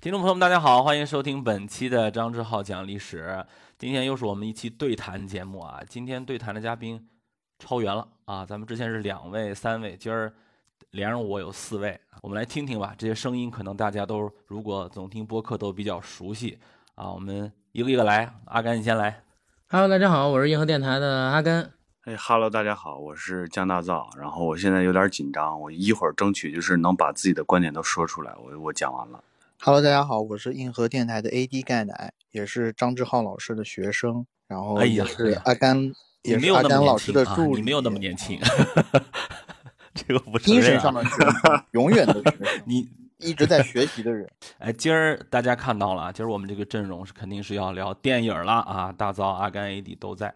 听众朋友们，大家好，欢迎收听本期的张志浩讲历史。今天又是我们一期对谈节目啊！今天对谈的嘉宾超员了啊！咱们之前是两位、三位，今儿连上我有四位，我们来听听吧。这些声音可能大家都如果总听播客都比较熟悉啊。我们一个一个来，阿甘你先来。Hello，大家好，我是硬核电台的阿甘。哎，Hello，大家好，我是江大造。然后我现在有点紧张，我一会儿争取就是能把自己的观点都说出来。我我讲完了。Hello，大家好，我是硬核电台的 AD 钙奶，也是张志浩老师的学生，然后也是阿甘，也是阿甘老师的助理。你没有那么年轻，这个不精神上的学生，永远的学生，你一直在学习的人。哎，今儿大家看到了，今儿我们这个阵容是肯定是要聊电影了啊！大造、阿甘、AD 都在。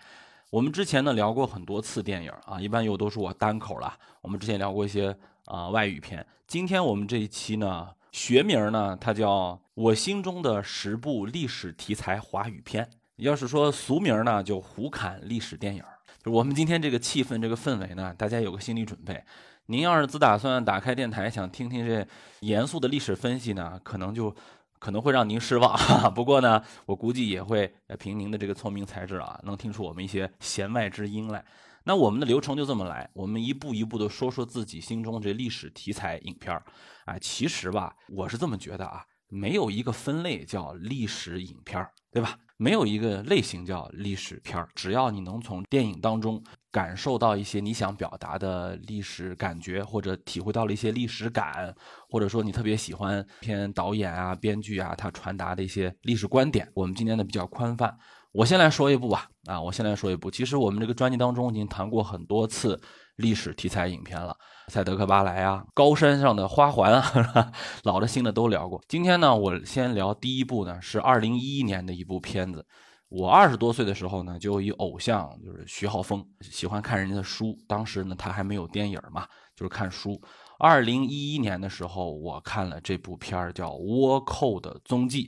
我们之前呢聊过很多次电影啊，一般又都是我单口了。我们之前聊过一些啊外语片，今天我们这一期呢。学名呢，它叫我心中的十部历史题材华语片。要是说俗名呢，就胡侃历史电影。就我们今天这个气氛、这个氛围呢，大家有个心理准备。您要是只打算打开电台想听听这严肃的历史分析呢，可能就可能会让您失望。不过呢，我估计也会凭您的这个聪明才智啊，能听出我们一些弦外之音来。那我们的流程就这么来，我们一步一步的说说自己心中这历史题材影片儿，哎，其实吧，我是这么觉得啊，没有一个分类叫历史影片儿，对吧？没有一个类型叫历史片儿，只要你能从电影当中感受到一些你想表达的历史感觉，或者体会到了一些历史感，或者说你特别喜欢片导演啊、编剧啊他传达的一些历史观点，我们今天呢比较宽泛。我先来说一部吧，啊，我先来说一部。其实我们这个专辑当中已经谈过很多次历史题材影片了，《赛德克巴莱》啊，《高山上的花环》啊，老的新的都聊过。今天呢，我先聊第一部呢，是二零一一年的一部片子。我二十多岁的时候呢，就有一偶像，就是徐浩峰，喜欢看人家的书。当时呢，他还没有电影嘛，就是看书。二零一一年的时候，我看了这部片儿，叫《倭寇的踪迹》。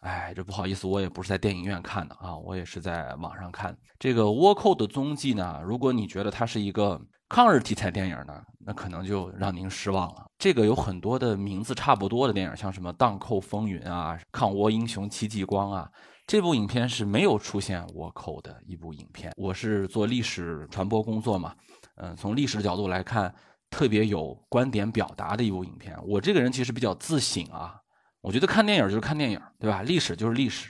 哎，这不好意思，我也不是在电影院看的啊，我也是在网上看这个《倭寇的踪迹》呢。如果你觉得它是一个抗日题材电影呢，那可能就让您失望了。这个有很多的名字差不多的电影，像什么《荡寇风云》啊，《抗倭英雄戚继光》啊，这部影片是没有出现倭寇的一部影片。我是做历史传播工作嘛，嗯，从历史角度来看，特别有观点表达的一部影片。我这个人其实比较自省啊。我觉得看电影就是看电影，对吧？历史就是历史，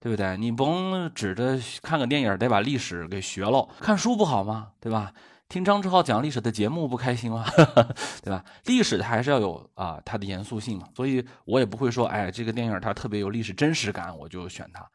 对不对？你甭指着看个电影得把历史给学了，看书不好吗？对吧？听张志浩讲历史的节目不开心吗？对吧？历史它还是要有啊它的严肃性嘛，所以我也不会说，哎，这个电影它特别有历史真实感，我就选它。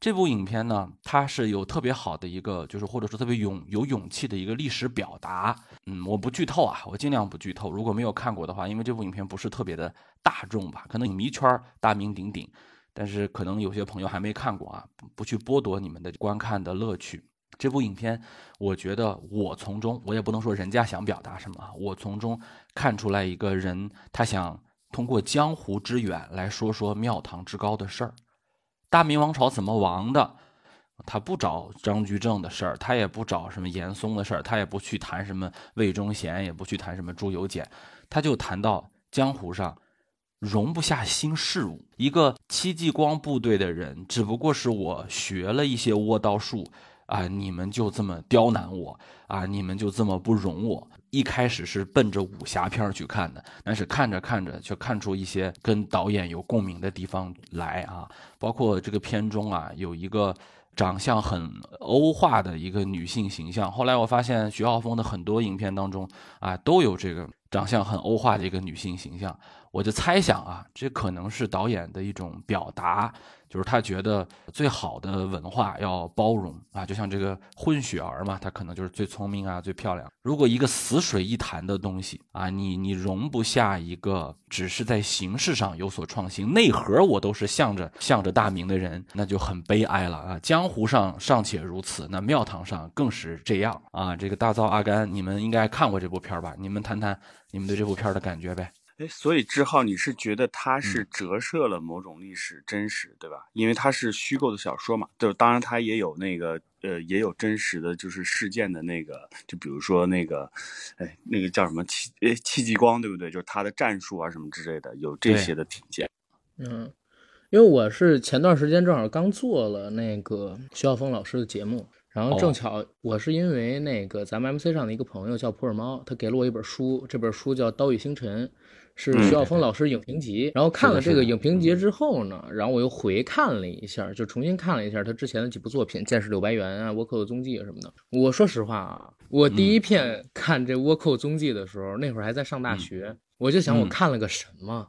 这部影片呢，它是有特别好的一个，就是或者说特别勇有勇气的一个历史表达。嗯，我不剧透啊，我尽量不剧透。如果没有看过的话，因为这部影片不是特别的大众吧，可能影迷圈大名鼎鼎，但是可能有些朋友还没看过啊，不去剥夺你们的观看的乐趣。这部影片，我觉得我从中，我也不能说人家想表达什么，我从中看出来一个人，他想通过江湖之远来说说庙堂之高的事儿。大明王朝怎么亡的？他不找张居正的事儿，他也不找什么严嵩的事儿，他也不去谈什么魏忠贤，也不去谈什么朱由检，他就谈到江湖上容不下新事物。一个戚继光部队的人，只不过是我学了一些倭刀术啊，你们就这么刁难我啊，你们就这么不容我。一开始是奔着武侠片去看的，但是看着看着却看出一些跟导演有共鸣的地方来啊，包括这个片中啊有一个长相很欧化的一个女性形象。后来我发现徐浩峰的很多影片当中啊都有这个长相很欧化的一个女性形象，我就猜想啊，这可能是导演的一种表达。就是他觉得最好的文化要包容啊，就像这个混血儿嘛，他可能就是最聪明啊，最漂亮。如果一个死水一潭的东西啊，你你容不下一个只是在形式上有所创新，内核我都是向着向着大明的人，那就很悲哀了啊。江湖上尚且如此，那庙堂上更是这样啊。这个大造阿甘，你们应该看过这部片吧？你们谈谈你们对这部片的感觉呗。哎，所以志浩，你是觉得它是折射了某种历史真实，对吧？因为它是虚构的小说嘛，就当然它也有那个呃，也有真实的就是事件的那个，就比如说那个，哎，那个叫什么戚哎戚继光，对不对？就是他的战术啊什么之类的，有这些的体现。嗯，因为我是前段时间正好刚做了那个徐晓峰老师的节目，然后正巧我是因为那个咱们 MC 上的一个朋友叫普洱猫，他给了我一本书，这本书叫《刀与星辰》。是徐晓峰老师影评集，然后看了这个影评集之后呢，然后我又回看了一下，就重新看了一下他之前的几部作品，《剑士柳白猿》啊，《倭寇的踪迹》啊什么的。我说实话啊，我第一遍看这《倭寇踪迹》的时候，那会儿还在上大学，我就想我看了个什么，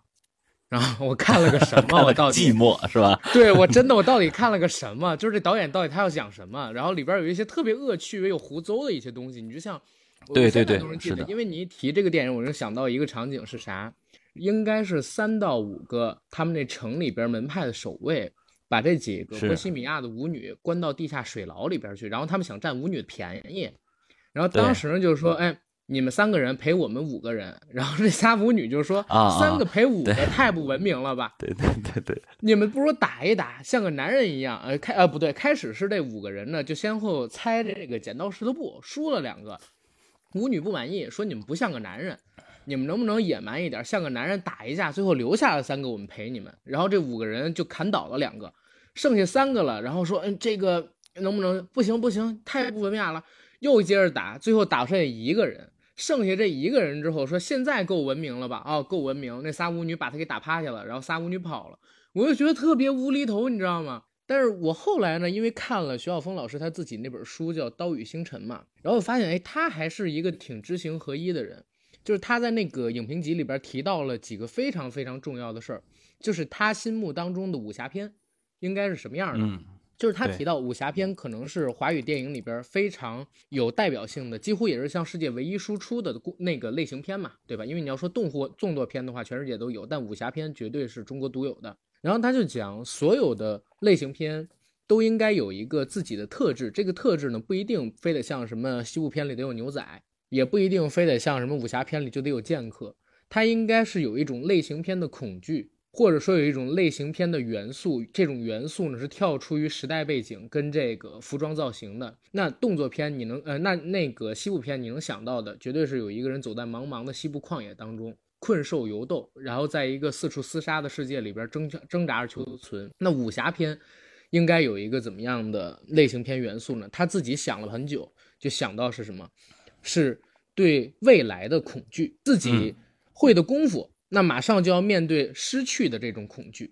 然后我看了个什么，我到底寂寞是吧？对我真的我到底看了个什么？就是这导演到底他要讲什么？然后里边有一些特别恶趣味又胡诌的一些东西，你就像。对对对，是的。因为你一提这个电影，我就想到一个场景是啥？应该是三到五个他们那城里边门派的守卫，把这几个波西米亚的舞女关到地下水牢里边去，然后他们想占舞女的便宜。然后当时呢就是说，哎，你们三个人陪我们五个人。然后这仨舞女就是说，三个陪五个太不文明了吧？对对对对，你们不如打一打，像个男人一样。呃，开呃不对，开始是这五个人呢就先后猜这个剪刀石头布，输了两个。舞女不满意，说你们不像个男人，你们能不能野蛮一点，像个男人打一架，最后留下了三个，我们陪你们。然后这五个人就砍倒了两个，剩下三个了。然后说，嗯，这个能不能不行不行，太不文明了。又接着打，最后打剩下一个人，剩下这一个人之后说，现在够文明了吧？哦，够文明。那仨舞女把他给打趴下了，然后仨舞女跑了，我就觉得特别无厘头，你知道吗？但是我后来呢，因为看了徐晓峰老师他自己那本书叫《刀与星辰》嘛，然后我发现，哎，他还是一个挺知行合一的人，就是他在那个影评集里边提到了几个非常非常重要的事儿，就是他心目当中的武侠片应该是什么样的，就是他提到武侠片可能是华语电影里边非常有代表性的，几乎也是向世界唯一输出的那个类型片嘛，对吧？因为你要说动作动作片的话，全世界都有，但武侠片绝对是中国独有的。然后他就讲，所有的类型片都应该有一个自己的特质。这个特质呢，不一定非得像什么西部片里得有牛仔，也不一定非得像什么武侠片里就得有剑客。它应该是有一种类型片的恐惧，或者说有一种类型片的元素。这种元素呢，是跳出于时代背景跟这个服装造型的。那动作片你能呃，那那个西部片你能想到的，绝对是有一个人走在茫茫的西部旷野当中。困兽犹斗，然后在一个四处厮杀的世界里边挣扎挣扎着求存。那武侠片应该有一个怎么样的类型片元素呢？他自己想了很久，就想到是什么？是对未来的恐惧，自己会的功夫，那马上就要面对失去的这种恐惧。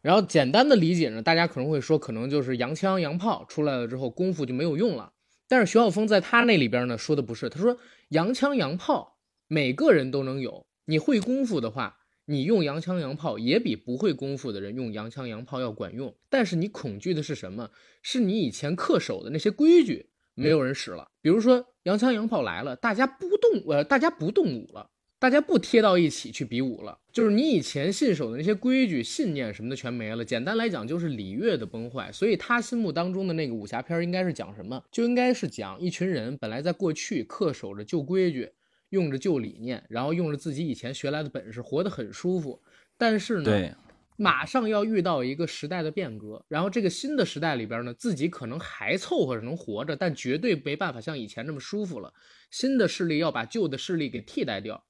然后简单的理解呢，大家可能会说，可能就是洋枪洋炮出来了之后，功夫就没有用了。但是徐晓峰在他那里边呢说的不是，他说洋枪洋炮每个人都能有。你会功夫的话，你用洋枪洋炮也比不会功夫的人用洋枪洋炮要管用。但是你恐惧的是什么？是你以前恪守的那些规矩没有人使了。比如说洋枪洋炮来了，大家不动，呃，大家不动武了，大家不贴到一起去比武了。就是你以前信守的那些规矩、信念什么的全没了。简单来讲，就是礼乐的崩坏。所以他心目当中的那个武侠片应该是讲什么？就应该是讲一群人本来在过去恪守着旧规矩。用着旧理念，然后用着自己以前学来的本事，活得很舒服。但是呢，马上要遇到一个时代的变革，然后这个新的时代里边呢，自己可能还凑合着能活着，但绝对没办法像以前那么舒服了。新的势力要把旧的势力给替代掉，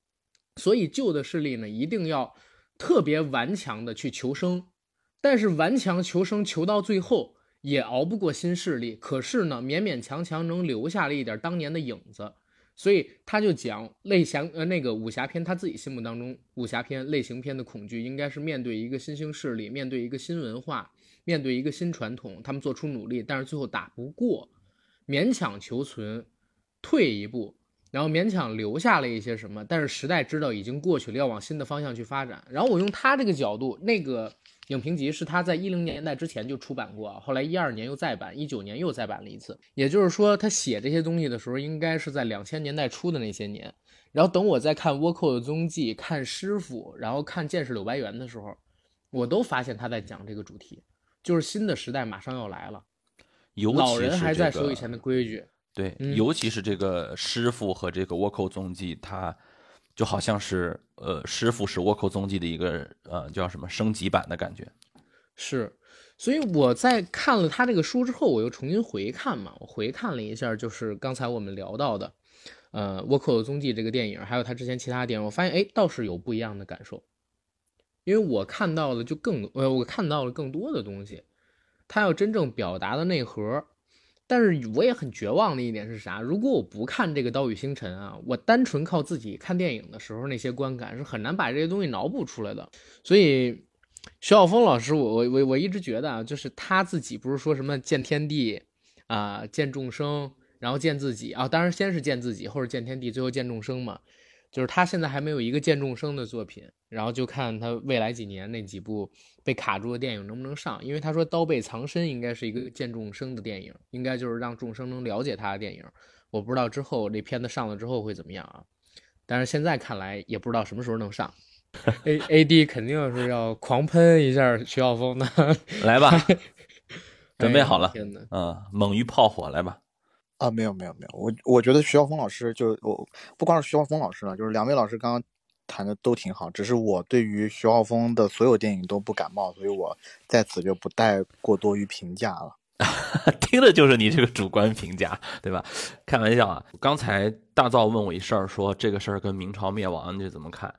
所以旧的势力呢，一定要特别顽强的去求生。但是顽强求生求到最后也熬不过新势力，可是呢，勉勉强强能留下了一点当年的影子。所以他就讲类型呃那个武侠片，他自己心目当中武侠片类型片的恐惧，应该是面对一个新兴势力，面对一个新文化，面对一个新传统，他们做出努力，但是最后打不过，勉强求存，退一步，然后勉强留下了一些什么，但是时代知道已经过去了，要往新的方向去发展。然后我用他这个角度，那个。影评集是他在一零年代之前就出版过，后来一二年又再版，一九年又再版了一次。也就是说，他写这些东西的时候，应该是在两千年代初的那些年。然后等我在看《倭寇的踪迹》、看《师傅》，然后看《剑士柳白猿》的时候，我都发现他在讲这个主题，就是新的时代马上要来了，老人还在守以前的规矩。对，尤其是这个《师傅》和这个《倭寇踪迹》，他。就好像是，呃，师傅是倭寇踪迹的一个，呃，叫什么升级版的感觉，是，所以我在看了他这个书之后，我又重新回看嘛，我回看了一下，就是刚才我们聊到的，呃，倭寇的踪迹这个电影，还有他之前其他电影，我发现，哎，倒是有不一样的感受，因为我看到了就更呃，我看到了更多的东西，他要真正表达的内核。但是我也很绝望的一点是啥？如果我不看这个《刀与星辰》啊，我单纯靠自己看电影的时候那些观感是很难把这些东西脑补出来的。所以，徐晓峰老师，我我我我一直觉得啊，就是他自己不是说什么见天地啊，见众生，然后见自己啊，当然先是见自己，后是见天地，最后见众生嘛。就是他现在还没有一个见众生的作品，然后就看他未来几年那几部被卡住的电影能不能上。因为他说《刀背藏身》应该是一个见众生的电影，应该就是让众生能了解他的电影。我不知道之后这片子上了之后会怎么样啊？但是现在看来也不知道什么时候能上。A A D 肯定是要狂喷一下徐晓峰的，来吧，准备好了，嗯，猛于炮火，来吧。啊，没有没有没有，我我觉得徐晓峰老师就我不光是徐晓峰老师了，就是两位老师刚刚谈的都挺好，只是我对于徐浩峰的所有电影都不感冒，所以我在此就不带过多于评价了。听的就是你这个主观评价，对吧？开玩笑啊！刚才大造问我一事儿，说这个事儿跟明朝灭亡你怎么看？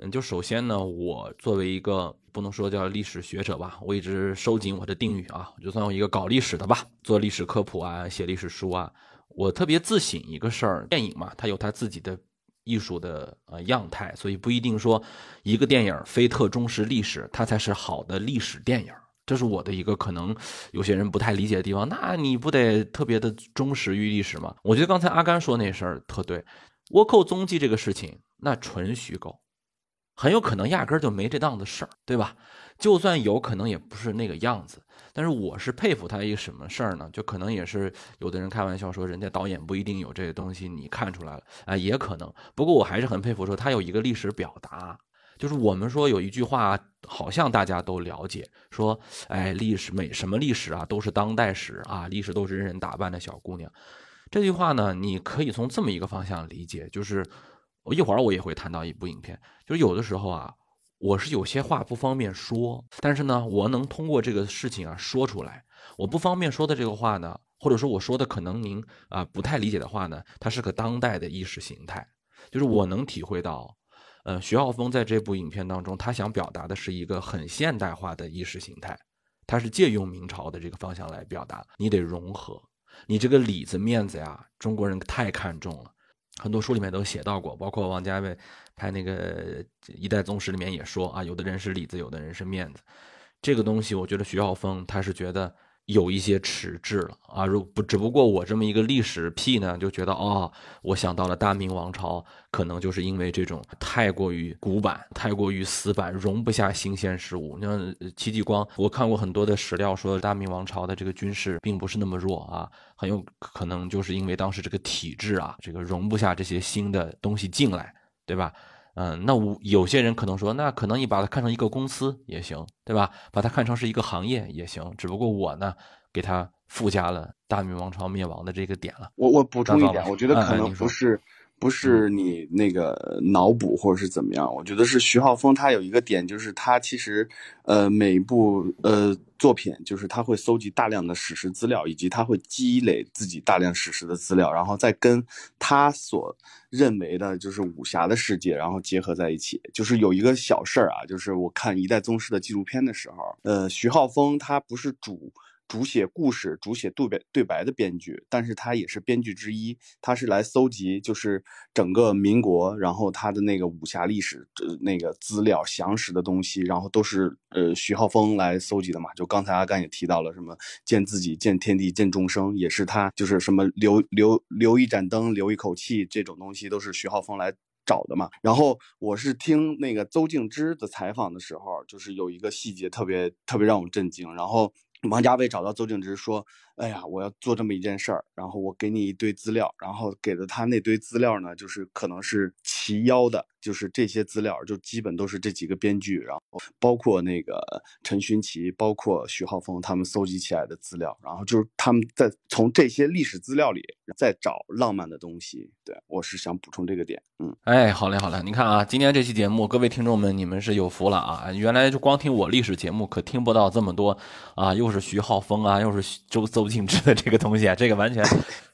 嗯，就首先呢，我作为一个不能说叫历史学者吧，我一直收紧我的定语啊，就算我一个搞历史的吧，做历史科普啊，写历史书啊，我特别自省一个事儿，电影嘛，它有它自己的艺术的呃样态，所以不一定说一个电影非特忠实历史，它才是好的历史电影，这是我的一个可能有些人不太理解的地方。那你不得特别的忠实于历史吗？我觉得刚才阿甘说那事儿特对，倭寇踪迹这个事情，那纯虚构。很有可能压根儿就没这档子事儿，对吧？就算有可能也不是那个样子。但是我是佩服他一个什么事儿呢？就可能也是有的人开玩笑说，人家导演不一定有这个东西，你看出来了啊，也可能。不过我还是很佩服，说他有一个历史表达，就是我们说有一句话，好像大家都了解，说，哎，历史美什么历史啊，都是当代史啊，历史都是人人打扮的小姑娘。这句话呢，你可以从这么一个方向理解，就是。我一会儿我也会谈到一部影片，就是有的时候啊，我是有些话不方便说，但是呢，我能通过这个事情啊说出来。我不方便说的这个话呢，或者说我说的可能您啊不太理解的话呢，它是个当代的意识形态，就是我能体会到，呃，徐浩峰在这部影片当中，他想表达的是一个很现代化的意识形态，他是借用明朝的这个方向来表达，你得融合，你这个里子面子呀，中国人太看重了。很多书里面都写到过，包括王家卫拍那个《一代宗师》里面也说啊，有的人是里子，有的人是面子。这个东西，我觉得徐浩峰他是觉得。有一些迟滞了啊，如不只不过我这么一个历史癖呢，就觉得哦，我想到了大明王朝，可能就是因为这种太过于古板、太过于死板，容不下新鲜事物。你像戚继光，我看过很多的史料，说大明王朝的这个军事并不是那么弱啊，很有可能就是因为当时这个体制啊，这个容不下这些新的东西进来，对吧？嗯，那我有些人可能说，那可能你把它看成一个公司也行，对吧？把它看成是一个行业也行。只不过我呢，给它附加了大明王朝灭亡的这个点了。我我补充一点，我觉得可能不是。不是你那个脑补或者是怎么样，我觉得是徐浩峰他有一个点，就是他其实，呃，每一部呃作品，就是他会搜集大量的史实资料，以及他会积累自己大量史实的资料，然后再跟他所认为的就是武侠的世界，然后结合在一起。就是有一个小事儿啊，就是我看《一代宗师》的纪录片的时候，呃，徐浩峰他不是主。主写故事、主写对白对白的编剧，但是他也是编剧之一。他是来搜集，就是整个民国，然后他的那个武侠历史呃那个资料详实的东西，然后都是呃徐浩峰来搜集的嘛。就刚才阿甘也提到了，什么见自己、见天地、见众生，也是他就是什么留留留一盏灯、留一口气这种东西，都是徐浩峰来找的嘛。然后我是听那个邹静之的采访的时候，就是有一个细节特别特别让我震惊，然后。王家卫找到邹静之说：“哎呀，我要做这么一件事儿，然后我给你一堆资料，然后给了他那堆资料呢，就是可能是齐腰的，就是这些资料就基本都是这几个编剧，然后包括那个陈勋奇，包括徐浩峰他们搜集起来的资料，然后就是他们在从这些历史资料里再找浪漫的东西。对我是想补充这个点，嗯，哎，好嘞，好嘞，你看啊，今天这期节目，各位听众们，你们是有福了啊！原来就光听我历史节目，可听不到这么多啊，又是徐浩峰啊，又是周邹静之的这个东西，这个完全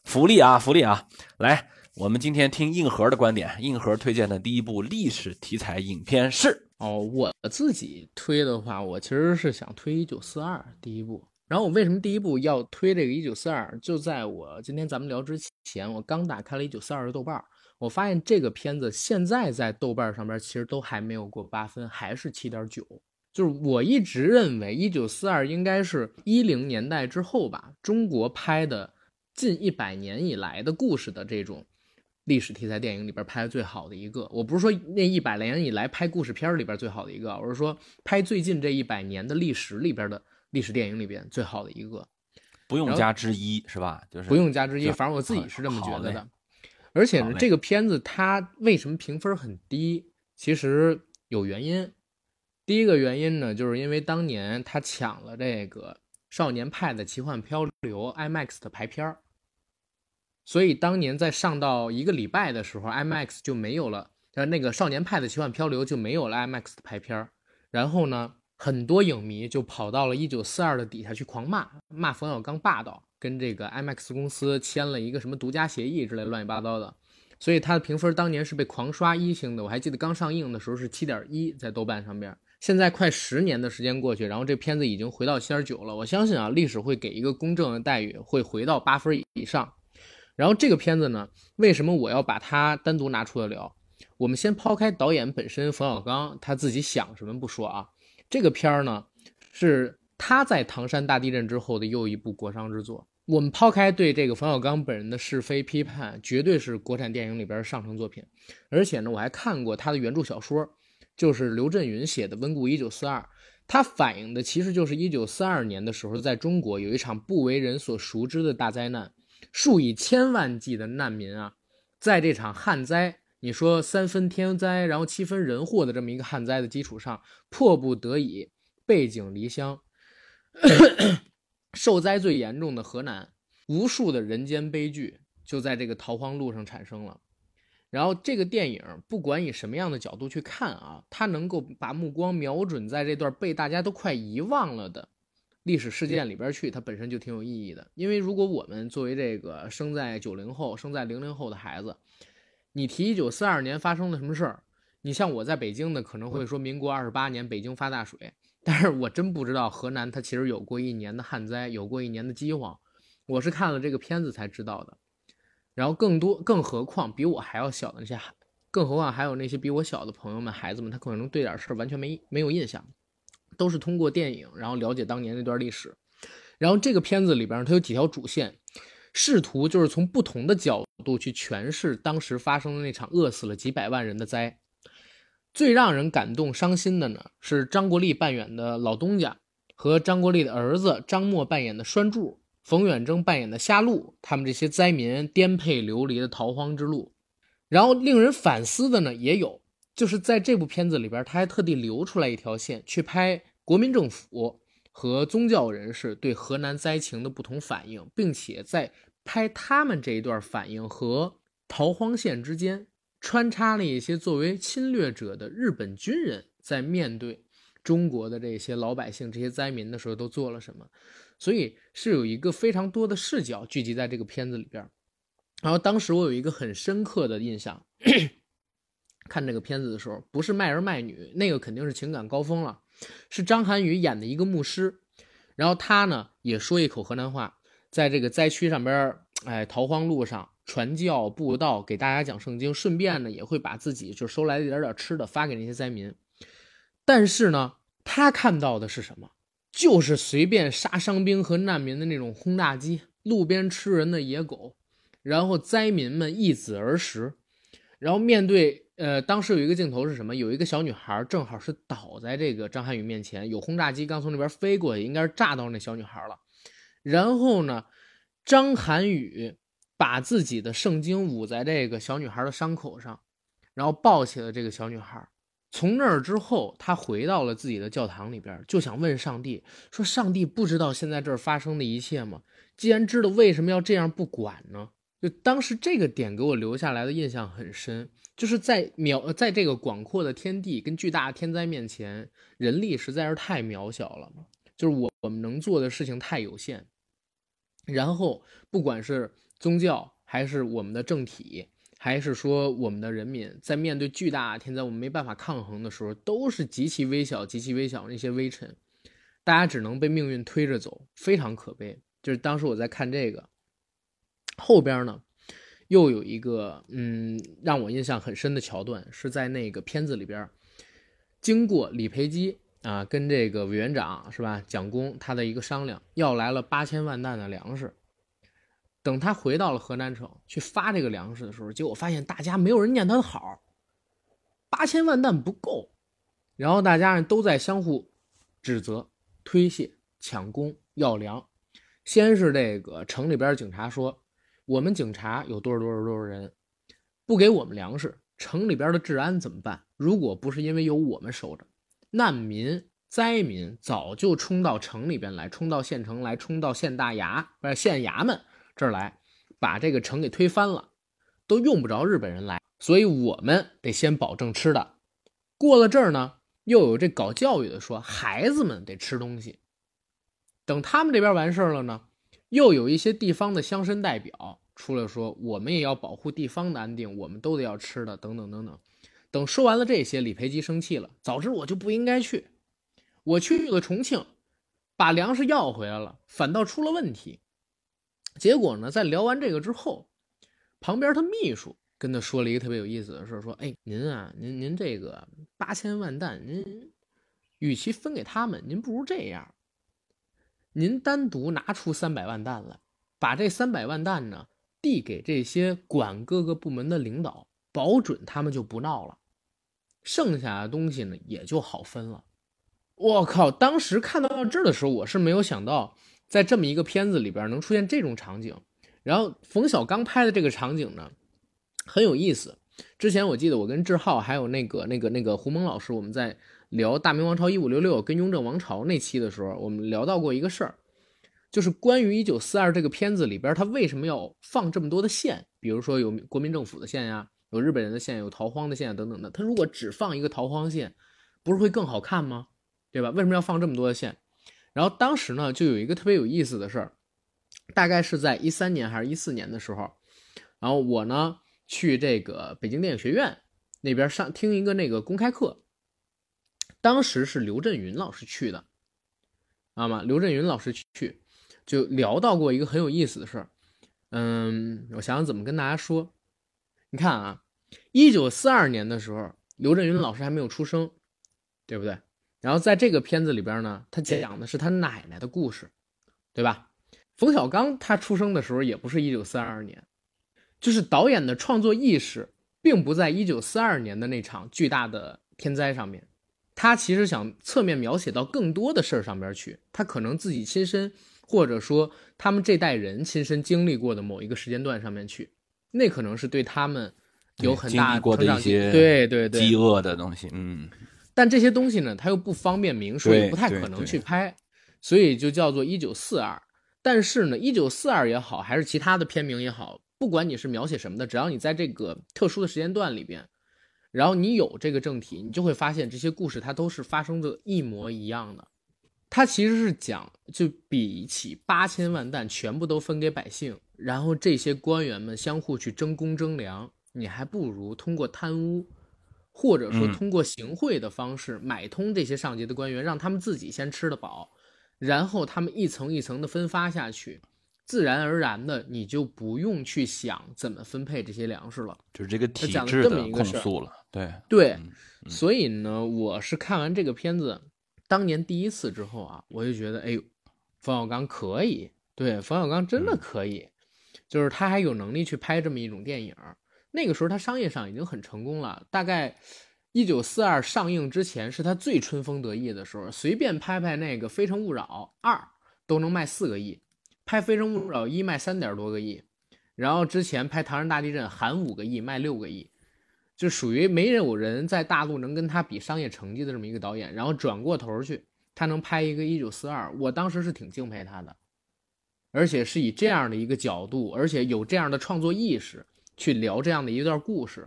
福利啊，福利啊！来，我们今天听硬核的观点，硬核推荐的第一部历史题材影片是《哦，我自己推的话，我其实是想推《一九四二》第一部。然后我为什么第一部要推这个《一九四二》？就在我今天咱们聊之前，我刚打开了《一九四二》的豆瓣，我发现这个片子现在在豆瓣上边其实都还没有过八分，还是七点九。就是我一直认为《一九四二》应该是一零年代之后吧，中国拍的近一百年以来的故事的这种。历史题材电影里边拍的最好的一个，我不是说那一百年以来拍故事片里边最好的一个，我是说拍最近这一百年的历史里边的历史电影里边最好的一个，不用加之一是吧？就是不用加之一，反正我自己是这么觉得的。而且呢，这个片子它为什么评分很低？其实有原因。第一个原因呢，就是因为当年他抢了这个《少年派的奇幻漂流》IMAX 的排片儿。所以当年在上到一个礼拜的时候，IMAX 就没有了，呃，那个《少年派的奇幻漂流》就没有了 IMAX 的排片儿。然后呢，很多影迷就跑到了一九四二的底下去狂骂，骂冯小刚霸道，跟这个 IMAX 公司签了一个什么独家协议之类乱七八糟的。所以它的评分当年是被狂刷一星的。我还记得刚上映的时候是七点一，在豆瓣上边。现在快十年的时间过去，然后这片子已经回到七点九了。我相信啊，历史会给一个公正的待遇，会回到八分以上。然后这个片子呢，为什么我要把它单独拿出来聊？我们先抛开导演本身冯小刚他自己想什么不说啊，这个片儿呢是他在唐山大地震之后的又一部国殇之作。我们抛开对这个冯小刚本人的是非批判，绝对是国产电影里边上乘作品。而且呢，我还看过他的原著小说，就是刘震云写的《温故一九四二》，它反映的其实就是一九四二年的时候，在中国有一场不为人所熟知的大灾难。数以千万计的难民啊，在这场旱灾，你说三分天灾，然后七分人祸的这么一个旱灾的基础上，迫不得已背井离乡。受灾最严重的河南，无数的人间悲剧就在这个逃荒路上产生了。然后这个电影不管以什么样的角度去看啊，它能够把目光瞄准在这段被大家都快遗忘了的。历史事件里边去，它本身就挺有意义的。因为如果我们作为这个生在九零后、生在零零后的孩子，你提一九四二年发生了什么事儿，你像我在北京的可能会说民国二十八年北京发大水，但是我真不知道河南它其实有过一年的旱灾，有过一年的饥荒，我是看了这个片子才知道的。然后更多，更何况比我还要小的那些，更何况还有那些比我小的朋友们、孩子们，他可能对点事儿完全没没有印象。都是通过电影，然后了解当年那段历史。然后这个片子里边，它有几条主线，试图就是从不同的角度去诠释当时发生的那场饿死了几百万人的灾。最让人感动伤心的呢，是张国立扮演的老东家和张国立的儿子张默扮演的栓柱，冯远征扮演的夏路，他们这些灾民颠沛流离的逃荒之路。然后令人反思的呢，也有，就是在这部片子里边，他还特地留出来一条线去拍。国民政府和宗教人士对河南灾情的不同反应，并且在拍他们这一段反应和逃荒线之间穿插了一些作为侵略者的日本军人在面对中国的这些老百姓、这些灾民的时候都做了什么，所以是有一个非常多的视角聚集在这个片子里边。然后当时我有一个很深刻的印象，看这个片子的时候，不是卖儿卖女，那个肯定是情感高峰了。是张涵予演的一个牧师，然后他呢也说一口河南话，在这个灾区上边，哎，逃荒路上传教布道，给大家讲圣经，顺便呢也会把自己就收来的一点点吃的发给那些灾民。但是呢，他看到的是什么？就是随便杀伤兵和难民的那种轰炸机，路边吃人的野狗，然后灾民们一子而食，然后面对。呃，当时有一个镜头是什么？有一个小女孩正好是倒在这个张涵予面前，有轰炸机刚从那边飞过去，应该是炸到那小女孩了。然后呢，张涵予把自己的圣经捂在这个小女孩的伤口上，然后抱起了这个小女孩。从那儿之后，他回到了自己的教堂里边，就想问上帝说：“上帝不知道现在这儿发生的一切吗？既然知道，为什么要这样不管呢？”就当时这个点给我留下来的印象很深。就是在渺在这个广阔的天地跟巨大的天灾面前，人力实在是太渺小了。就是我我们能做的事情太有限。然后，不管是宗教还是我们的政体，还是说我们的人民在面对巨大天灾我们没办法抗衡的时候，都是极其微小、极其微小那些微尘，大家只能被命运推着走，非常可悲。就是当时我在看这个后边呢，又有一个嗯让我印象很深的桥段，是在那个片子里边，经过李培基啊跟这个委员长是吧蒋公他的一个商量，要来了八千万担的粮食。等他回到了河南城去发这个粮食的时候，结果发现大家没有人念他的好，八千万担不够，然后大家都在相互指责、推卸、抢功、要粮。先是这个城里边警察说，我们警察有多少多少多少人，不给我们粮食，城里边的治安怎么办？如果不是因为有我们守着，难民、灾民早就冲到城里边来，冲到县城来，冲到县大衙不是县衙门。这儿来，把这个城给推翻了，都用不着日本人来，所以我们得先保证吃的。过了这儿呢，又有这搞教育的说，孩子们得吃东西。等他们这边完事儿了呢，又有一些地方的乡绅代表出来说，我们也要保护地方的安定，我们都得要吃的，等等等等。等说完了这些，李培基生气了，早知我就不应该去，我去了重庆，把粮食要回来了，反倒出了问题。结果呢，在聊完这个之后，旁边他秘书跟他说了一个特别有意思的事，说：“哎，您啊，您您这个八千万担，您与其分给他们，您不如这样，您单独拿出三百万担来，把这三百万担呢递给这些管各个部门的领导，保准他们就不闹了，剩下的东西呢也就好分了。”我靠！当时看到这儿的时候，我是没有想到。在这么一个片子里边能出现这种场景，然后冯小刚拍的这个场景呢很有意思。之前我记得我跟志浩还有那个那个那个胡蒙老师，我们在聊《大明王朝一五六六》跟《雍正王朝》那期的时候，我们聊到过一个事儿，就是关于一九四二这个片子里边，它为什么要放这么多的线？比如说有国民政府的线呀，有日本人的线，有逃荒的线等等的。它如果只放一个逃荒线，不是会更好看吗？对吧？为什么要放这么多的线？然后当时呢，就有一个特别有意思的事儿，大概是在一三年还是一四年的时候，然后我呢去这个北京电影学院那边上听一个那个公开课，当时是刘震云老师去的，知道吗？刘震云老师去就聊到过一个很有意思的事儿，嗯，我想想怎么跟大家说，你看啊，一九四二年的时候，刘震云老师还没有出生，对不对？然后在这个片子里边呢，他讲的是他奶奶的故事，对吧？冯小刚他出生的时候也不是一九四二年，就是导演的创作意识并不在一九四二年的那场巨大的天灾上面，他其实想侧面描写到更多的事儿上边去，他可能自己亲身或者说他们这代人亲身经历过的某一个时间段上面去，那可能是对他们有很大过的一些对对对饥饿的东西，嗯。但这些东西呢，他又不方便明说，也不太可能去拍，所以就叫做一九四二。但是呢，一九四二也好，还是其他的片名也好，不管你是描写什么的，只要你在这个特殊的时间段里边，然后你有这个正题，你就会发现这些故事它都是发生的一模一样的。它其实是讲，就比起八千万担全部都分给百姓，然后这些官员们相互去争功争粮，你还不如通过贪污。或者说通过行贿的方式买通这些上级的官员，让他们自己先吃得饱，然后他们一层一层的分发下去，自然而然的你就不用去想怎么分配这些粮食了。就是这个体制的控诉了，对对。所以呢，我是看完这个片子当年第一次之后啊，我就觉得，哎呦，冯小刚可以，对，冯小刚真的可以，就是他还有能力去拍这么一种电影。那个时候他商业上已经很成功了，大概一九四二上映之前是他最春风得意的时候，随便拍拍那个《非诚勿扰二》都能卖四个亿，拍《非诚勿扰一》卖三点多个亿，然后之前拍《唐山大地震》含五个亿卖六个亿，就属于没有人在大陆能跟他比商业成绩的这么一个导演。然后转过头去，他能拍一个《一九四二》，我当时是挺敬佩他的，而且是以这样的一个角度，而且有这样的创作意识。去聊这样的一段故事，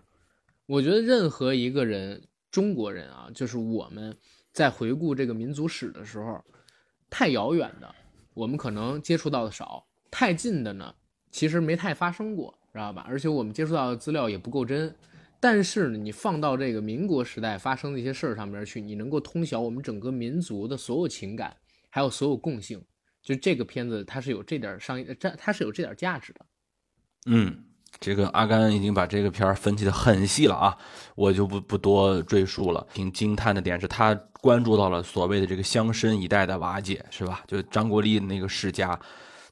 我觉得任何一个人，中国人啊，就是我们在回顾这个民族史的时候，太遥远的，我们可能接触到的少；太近的呢，其实没太发生过。知道吧？而且我们接触到的资料也不够真。但是呢，你放到这个民国时代发生的一些事儿上边去，你能够通晓我们整个民族的所有情感，还有所有共性。就这个片子，它是有这点商业，这它是有这点价值的。嗯，这个阿甘已经把这个片儿分析的很细了啊，我就不不多赘述了。挺惊叹的点是他关注到了所谓的这个乡绅一代的瓦解，是吧？就张国立那个世家，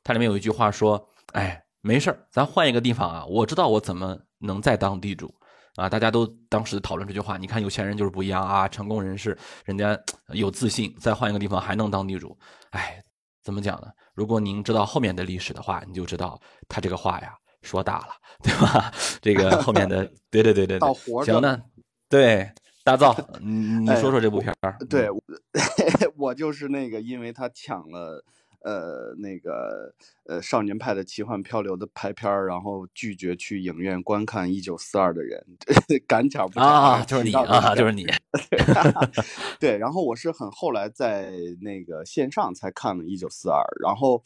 它里面有一句话说：“哎，没事儿，咱换一个地方啊，我知道我怎么能再当地主。”啊，大家都当时讨论这句话。你看有钱人就是不一样啊，成功人士人家有自信，再换一个地方还能当地主。哎，怎么讲呢？如果您知道后面的历史的话，你就知道他这个话呀说大了，对吧？这个后面的，对对对对对，行呢对大造，你你说说这部片儿。对，我就是那个，因为他抢了。呃，那个呃，少年派的奇幻漂流的拍片儿，然后拒绝去影院观看《一九四二》的人，赶巧不啊，就是你啊，就是你。对，然后我是很后来在那个线上才看了《一九四二》，然后。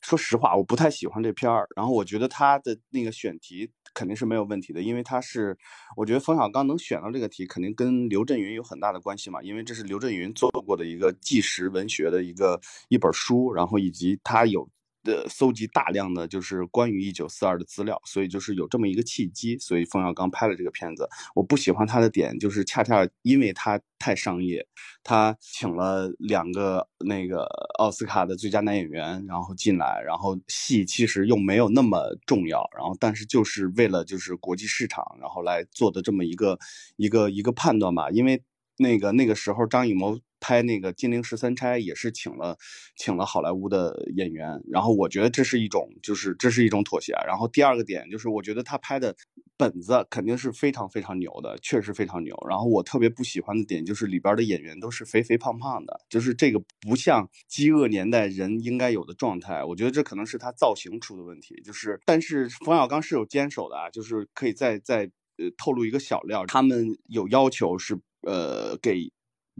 说实话，我不太喜欢这片儿。然后我觉得他的那个选题肯定是没有问题的，因为他是，我觉得冯小刚能选到这个题，肯定跟刘震云有很大的关系嘛。因为这是刘震云做过的一个纪实文学的一个一本书，然后以及他有。呃搜集大量的就是关于一九四二的资料，所以就是有这么一个契机，所以冯小刚拍了这个片子。我不喜欢他的点就是恰恰因为他太商业，他请了两个那个奥斯卡的最佳男演员，然后进来，然后戏其实又没有那么重要，然后但是就是为了就是国际市场，然后来做的这么一个一个一个判断吧，因为那个那个时候张艺谋。拍那个《金陵十三钗》也是请了，请了好莱坞的演员，然后我觉得这是一种，就是这是一种妥协。然后第二个点就是，我觉得他拍的本子肯定是非常非常牛的，确实非常牛。然后我特别不喜欢的点就是里边的演员都是肥肥胖胖的，就是这个不像饥饿年代人应该有的状态。我觉得这可能是他造型出的问题。就是，但是冯小刚是有坚守的啊，就是可以再再呃透露一个小料，他们有要求是呃给。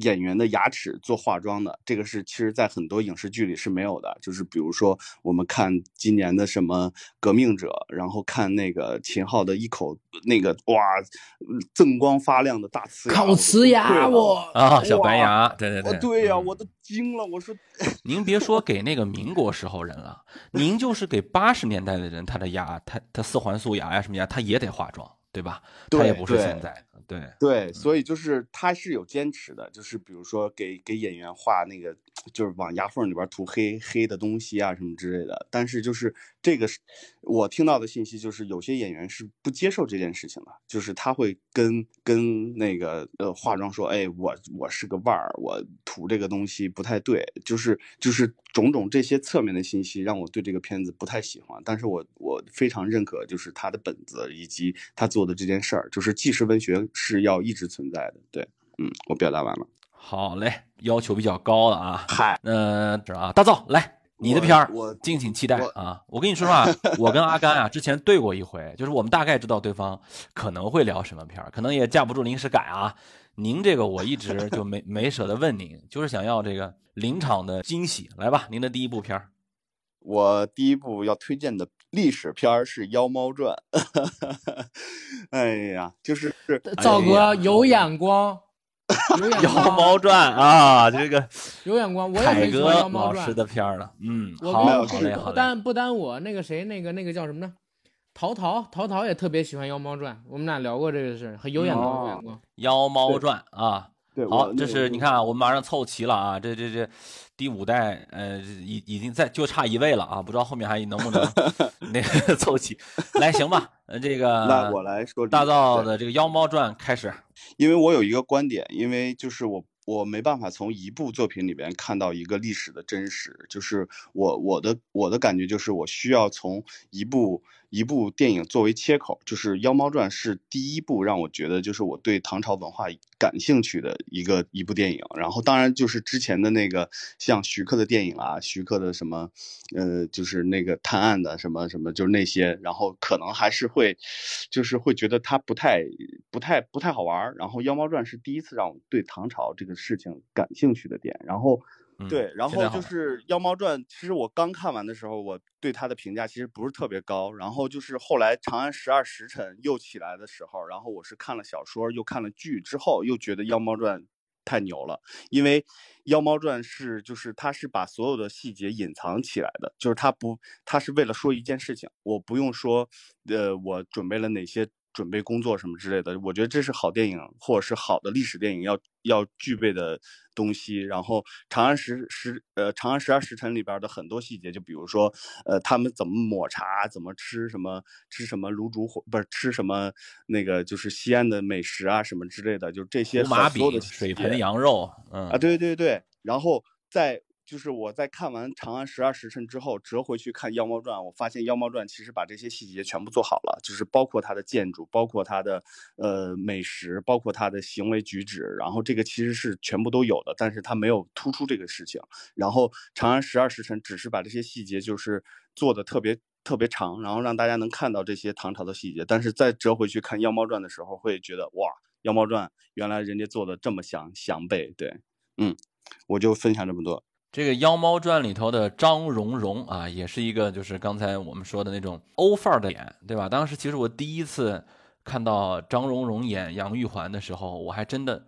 演员的牙齿做化妆的，这个是其实，在很多影视剧里是没有的。就是比如说，我们看今年的什么《革命者》，然后看那个秦昊的一口那个哇，锃光发亮的大瓷牙，烤瓷牙我啊，小白牙，对对对，对呀，我都惊了。我说，您别说给那个民国时候人了，您就是给八十年代的人，他的牙，他他四环素牙呀什么牙，他也得化妆，对吧？他也不是现在。对对，所以就是他是有坚持的，就是比如说给给演员画那个，就是往牙缝里边涂黑黑的东西啊什么之类的。但是就是这个是我听到的信息，就是有些演员是不接受这件事情的，就是他会跟跟那个呃化妆说，哎，我我是个腕儿，我涂这个东西不太对，就是就是种种这些侧面的信息让我对这个片子不太喜欢。但是我我非常认可，就是他的本子以及他做的这件事儿，就是纪实文学。是要一直存在的，对，嗯，我表达完了。好嘞，要求比较高了啊。嗨，那这啊，大造来，你的片儿，我敬请期待啊。我跟你说实话，我跟阿甘啊之前对过一回，就是我们大概知道对方可能会聊什么片儿，可能也架不住临时改啊。您这个我一直就没 没舍得问您，就是想要这个临场的惊喜。来吧，您的第一部片儿。我第一部要推荐的历史片儿是《妖猫传》，哎呀，就是赵哥有眼光，有眼光，《妖猫传》啊，这个有眼光，我也没哥老师的片儿了，嗯，好，好嘞，好嘞，不单不单我那个谁，那个那个叫什么呢？陶陶，陶陶也特别喜欢《妖猫传》，我们俩聊过这个事，很有眼光，有眼光，《妖猫传》啊。好，这是你看啊，我们马上凑齐了啊，这这这第五代，呃，已已经在就差一位了啊，不知道后面还能不能 那个凑齐。来，行吧，呃，这个 那我来说大造的这个《妖猫传》开始，因为我有一个观点，因为就是我我没办法从一部作品里边看到一个历史的真实，就是我我的我的感觉就是我需要从一部。一部电影作为切口，就是《妖猫传》是第一部让我觉得就是我对唐朝文化感兴趣的一个一部电影。然后当然就是之前的那个像徐克的电影啊，徐克的什么，呃，就是那个探案的什么什么，就是那些。然后可能还是会，就是会觉得它不太不太不太好玩。然后《妖猫传》是第一次让我对唐朝这个事情感兴趣的点。然后。嗯对，然后就是《妖猫传》，其实我刚看完的时候，我对它的评价其实不是特别高。然后就是后来《长安十二时辰》又起来的时候，然后我是看了小说，又看了剧之后，又觉得《妖猫传》太牛了，因为《妖猫传》是就是它是把所有的细节隐藏起来的，就是它不，它是为了说一件事情，我不用说，呃，我准备了哪些。准备工作什么之类的，我觉得这是好电影或者是好的历史电影要要具备的东西。然后《长安十十呃《长安十二时辰》里边的很多细节，就比如说呃他们怎么抹茶，怎么吃什么吃什么卤煮火，不是吃什么那个就是西安的美食啊什么之类的，就这些胡麻饼、所有的水盆羊肉，嗯啊，对对对，然后在就是我在看完《长安十二时辰》之后，折回去看《妖猫传》，我发现《妖猫传》其实把这些细节全部做好了，就是包括它的建筑，包括它的呃美食，包括它的行为举止，然后这个其实是全部都有的，但是它没有突出这个事情。然后《长安十二时辰》只是把这些细节就是做的特别特别长，然后让大家能看到这些唐朝的细节，但是再折回去看《妖猫传》的时候，会觉得哇，《妖猫传》原来人家做的这么详详备，对，嗯，我就分享这么多。这个《妖猫传》里头的张荣荣啊，也是一个就是刚才我们说的那种欧范儿的脸，对吧？当时其实我第一次看到张荣荣演杨玉环的时候，我还真的，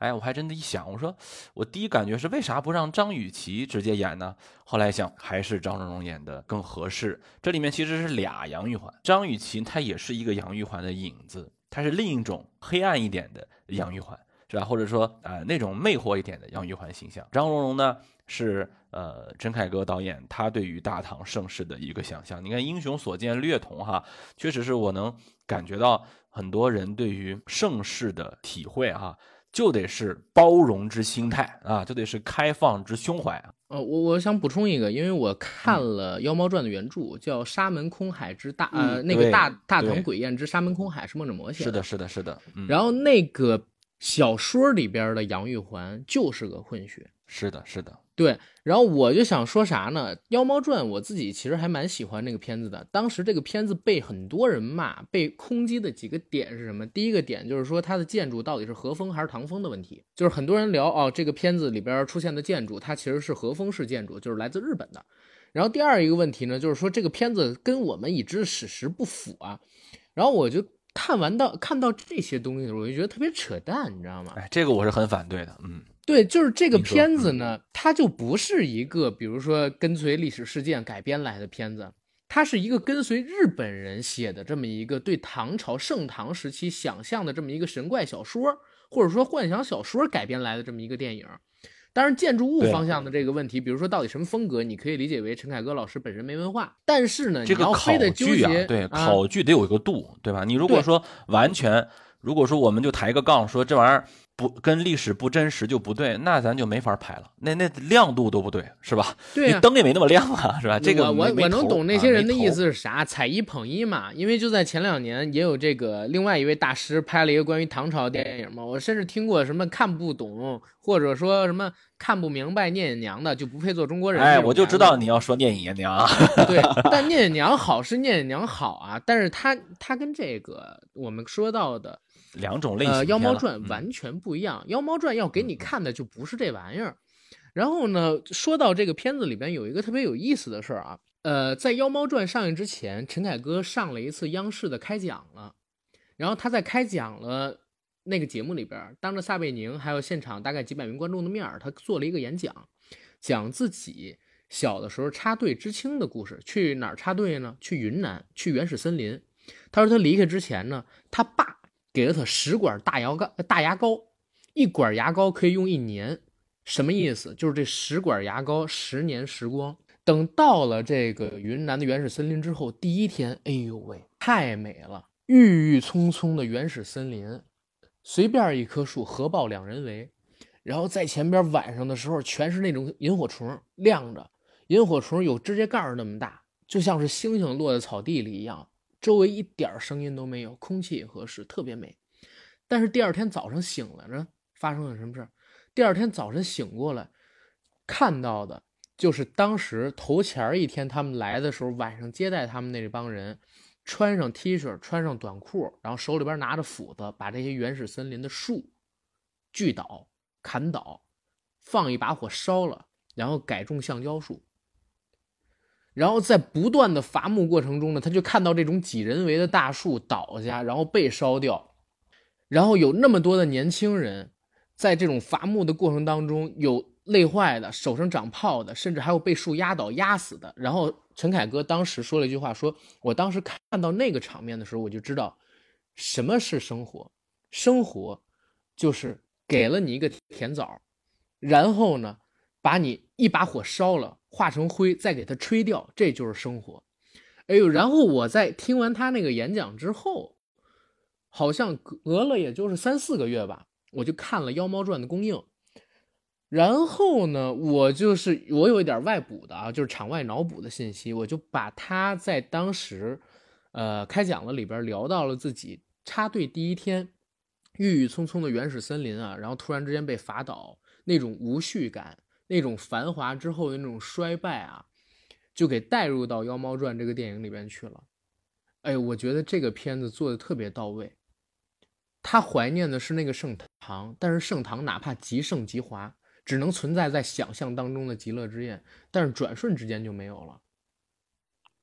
哎，我还真的一想，我说我第一感觉是为啥不让张雨绮直接演呢？后来想还是张荣荣演的更合适。这里面其实是俩杨玉环，张雨绮她也是一个杨玉环的影子，她是另一种黑暗一点的杨玉环。是吧？或者说啊、那种魅惑一点的杨玉环形象。张荣荣呢是呃陈凯歌导演他对于大唐盛世的一个想象。你看《英雄所见略同》哈，确实是我能感觉到很多人对于盛世的体会哈，就得是包容之心态啊，就得是开放之胸怀啊。呃，我我想补充一个，因为我看了《妖猫传》的原著，叫《沙门空海之大》，呃，嗯那个大大唐鬼宴之沙门空海是梦枕魔写是的，是的，是的，嗯，然后那个小说里边的杨玉环就是个混血，是的，是的，对。然后我就想说啥呢？《妖猫传》我自己其实还蛮喜欢那个片子的。当时这个片子被很多人骂、被抨击的几个点是什么？第一个点就是说它的建筑到底是和风还是唐风的问题，就是很多人聊哦，这个片子里边出现的建筑它其实是和风式建筑，就是来自日本的。然后第二一个问题呢，就是说这个片子跟我们已知的史实不符啊。然后我就看完到看到这些东西的时候，我就觉得特别扯淡，你知道吗？哎，这个我是很反对的，嗯，对，就是这个片子呢，它就不是一个比如说跟随历史事件改编来的片子，它是一个跟随日本人写的这么一个对唐朝盛唐时期想象的这么一个神怪小说，或者说幻想小说改编来的这么一个电影。当然，建筑物方向的这个问题，比如说到底什么风格，你可以理解为陈凯歌老师本身没文化。但是呢，这个考据啊，，对，啊考据得有一个度，对吧？你如果说完全，如果说我们就抬个杠，说这玩意儿不跟历史不真实就不对，那咱就没法拍了，那那亮度都不对，是吧？对灯也没那么亮啊，是吧？这个我我能懂那些人的意思是啥，踩一捧一嘛。因为就在前两年，也有这个另外一位大师拍了一个关于唐朝的电影嘛。我甚至听过什么看不懂，或者说什么看不明白聂隐娘的就不配做中国人。哎，我就知道你要说聂隐娘啊，对，但聂隐娘好是聂隐娘好啊，但是他他跟这个我们说到的两种类型呃《。妖猫传》嗯完全不一样，妖猫传》要给你看的就不是这玩意儿。然后呢，说到这个片子里边有一个特别有意思的事儿啊，呃，在《妖猫传》上映之前，陈凯歌上了一次央视的开讲了，然后他在开讲了那个节目里边，当着撒贝宁还有现场大概几百名观众的面儿，他做了一个演讲，讲自己小的时候插队知青的故事。去哪儿插队呢？去云南，去原始森林。他说他离开之前呢，他爸给了他十管大牙膏，大牙膏，一管牙膏可以用一年。什么意思？就是这十管牙膏，十年时光。等到了这个云南的原始森林之后，第一天，哎呦喂，太美了！郁郁葱葱的原始森林，随便一棵树，合抱两人围。然后在前边晚上的时候，全是那种萤火虫亮着，萤火虫有指甲盖那么大，就像是星星落在草地里一样。周围一点声音都没有，空气也合适，特别美。但是第二天早上醒来呢，发生了什么事儿？第二天早晨醒过来，看到的就是当时头前一天他们来的时候，晚上接待他们那帮人，穿上 T 恤，穿上短裤，然后手里边拿着斧子，把这些原始森林的树锯倒、砍倒，放一把火烧了，然后改种橡胶树。然后在不断的伐木过程中呢，他就看到这种几人为的大树倒下，然后被烧掉，然后有那么多的年轻人在这种伐木的过程当中有累坏的、手上长泡的，甚至还有被树压倒压死的。然后陈凯歌当时说了一句话，说我当时看到那个场面的时候，我就知道什么是生活，生活就是给了你一个甜枣，然后呢，把你一把火烧了。化成灰，再给它吹掉，这就是生活。哎呦，然后我在听完他那个演讲之后，好像隔了也就是三四个月吧，我就看了《妖猫传》的公映。然后呢，我就是我有一点外补的啊，就是场外脑补的信息，我就把他在当时，呃，开讲了里边聊到了自己插队第一天，郁郁葱葱的原始森林啊，然后突然之间被伐倒，那种无序感。那种繁华之后的那种衰败啊，就给带入到《妖猫传》这个电影里边去了。哎，我觉得这个片子做的特别到位。他怀念的是那个盛唐，但是盛唐哪怕极盛极华，只能存在在想象当中的极乐之宴，但是转瞬之间就没有了。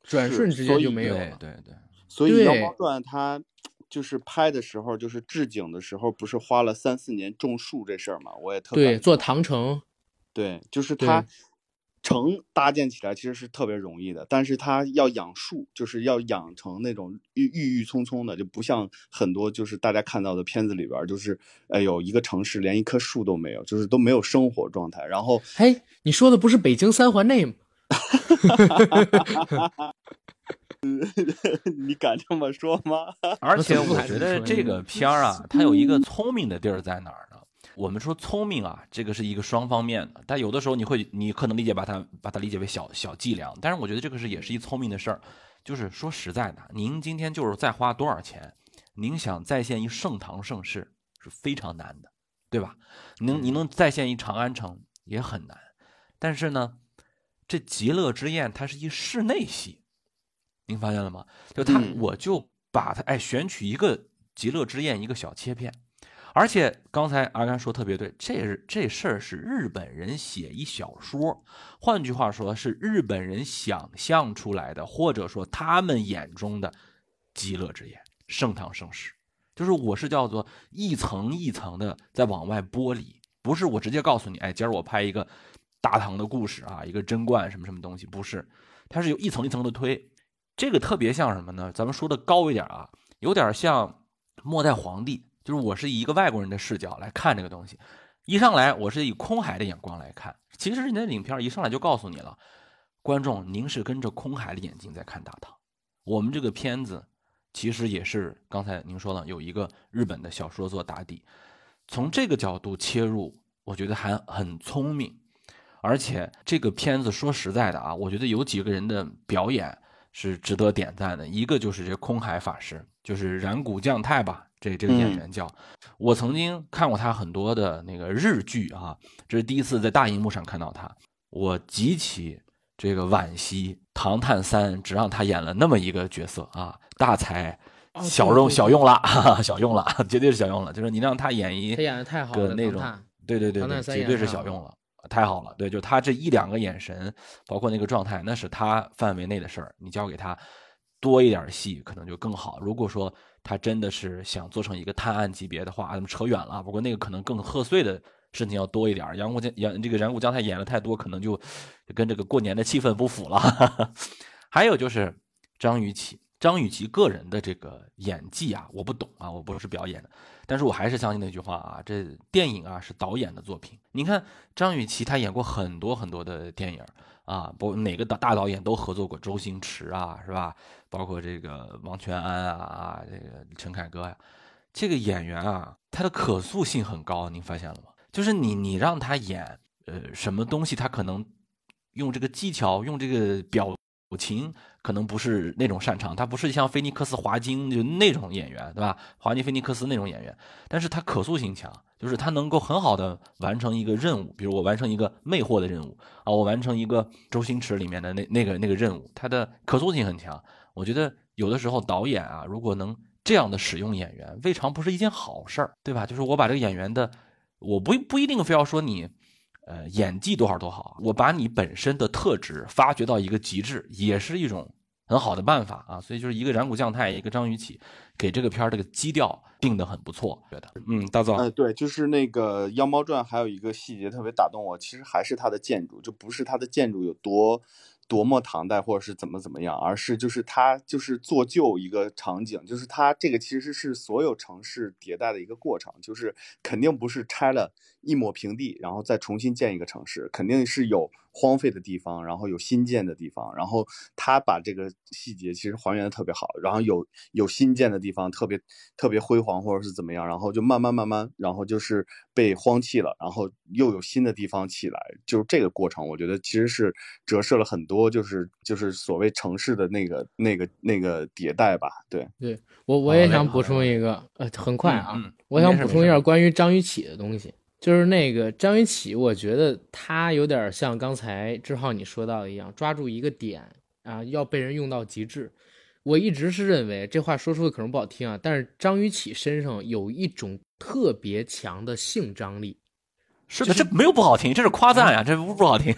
转瞬之间就没有了。对对。所以《妖猫传》它就是拍的时候，就是置景的时候，不是花了三四年种树这事儿嘛？我也特对做唐城。对，就是它城搭建起来其实是特别容易的，但是它要养树，就是要养成那种郁郁郁葱葱的，就不像很多就是大家看到的片子里边，就是哎呦一个城市连一棵树都没有，就是都没有生活状态。然后，哎，你说的不是北京三环内吗？你敢这么说吗？而且我觉得这个片儿啊，它有一个聪明的地儿在哪儿呢？我们说聪明啊，这个是一个双方面的，但有的时候你会，你可能理解把它把它理解为小小伎俩，但是我觉得这个是也是一聪明的事儿，就是说实在的，您今天就是再花多少钱，您想再现一盛唐盛世是非常难的，对吧？您您能再现一长安城也很难，但是呢，这极乐之宴它是一室内戏，您发现了吗？就他我就把它哎选取一个极乐之宴一个小切片。而且刚才阿甘说特别对，这是这事儿是日本人写一小说，换句话说是日本人想象出来的，或者说他们眼中的极乐之眼、盛唐盛世，就是我是叫做一层一层的在往外剥离，不是我直接告诉你，哎，今儿我拍一个大唐的故事啊，一个贞观什么什么东西，不是，它是有一层一层的推，这个特别像什么呢？咱们说的高一点啊，有点像末代皇帝。就是我是以一个外国人的视角来看这个东西，一上来我是以空海的眼光来看。其实人家影片一上来就告诉你了，观众您是跟着空海的眼睛在看大唐。我们这个片子其实也是刚才您说了有一个日本的小说做打底，从这个角度切入，我觉得还很聪明。而且这个片子说实在的啊，我觉得有几个人的表演是值得点赞的。一个就是这空海法师，就是染谷将太吧。这这个演员叫，我曾经看过他很多的那个日剧啊，这是第一次在大荧幕上看到他，我极其这个惋惜，《唐探三》只让他演了那么一个角色啊，大才小用 小用了，小用了，绝对是小用了，就是你让他演一，他演的太好了，那种，对对对对，绝对是小用了，太好了，对，就他这一两个眼神，包括那个状态，那是他范围内的事儿，你交给他多一点戏可能就更好。如果说。他真的是想做成一个探案级别的话，咱们扯远了。不过那个可能更贺岁的事情要多一点。杨过江演这个染谷将太演的太多，可能就跟这个过年的气氛不符了。哈 哈还有就是张雨绮，张雨绮个人的这个演技啊，我不懂啊，我不是表演的，但是我还是相信那句话啊，这电影啊是导演的作品。你看张雨绮，她演过很多很多的电影。啊，不，哪个大大导演都合作过，周星驰啊，是吧？包括这个王全安啊，啊，这个陈凯歌呀，这个演员啊，他的可塑性很高，您发现了吗？就是你，你让他演，呃，什么东西，他可能用这个技巧，用这个表。情可能不是那种擅长，他不是像菲尼克斯、华金就那种演员，对吧？华金、菲尼克斯那种演员，但是他可塑性强，就是他能够很好的完成一个任务，比如我完成一个魅惑的任务啊，我完成一个周星驰里面的那那个那个任务，他的可塑性很强。我觉得有的时候导演啊，如果能这样的使用演员，未尝不是一件好事儿，对吧？就是我把这个演员的，我不不一定非要说你。呃演技多少多好，我把你本身的特质发掘到一个极致，也是一种很好的办法啊。所以就是一个染谷将太，一个张雨绮，给这个片儿这个基调定得很不错，觉得。嗯，大总，呃，对，就是那个《妖猫传》，还有一个细节特别打动我，其实还是它的建筑，就不是它的建筑有多。多么唐代，或者是怎么怎么样，而是就是它就是做旧一个场景，就是它这个其实是所有城市迭代的一个过程，就是肯定不是拆了一抹平地，然后再重新建一个城市，肯定是有。荒废的地方，然后有新建的地方，然后他把这个细节其实还原的特别好，然后有有新建的地方特别特别辉煌或者是怎么样，然后就慢慢慢慢，然后就是被荒弃了，然后又有新的地方起来，就是这个过程，我觉得其实是折射了很多，就是就是所谓城市的那个那个那个迭代吧。对，对我我也想补充一个，呃，很快啊，我想补充一下关于张雨绮的东西。就是那个张雨绮，我觉得她有点像刚才志浩你说到的一样，抓住一个点啊，要被人用到极致。我一直是认为这话说出的可能不好听啊，但是张雨绮身上有一种特别强的性张力。是的，这没有不好听，这是夸赞呀，这不不好听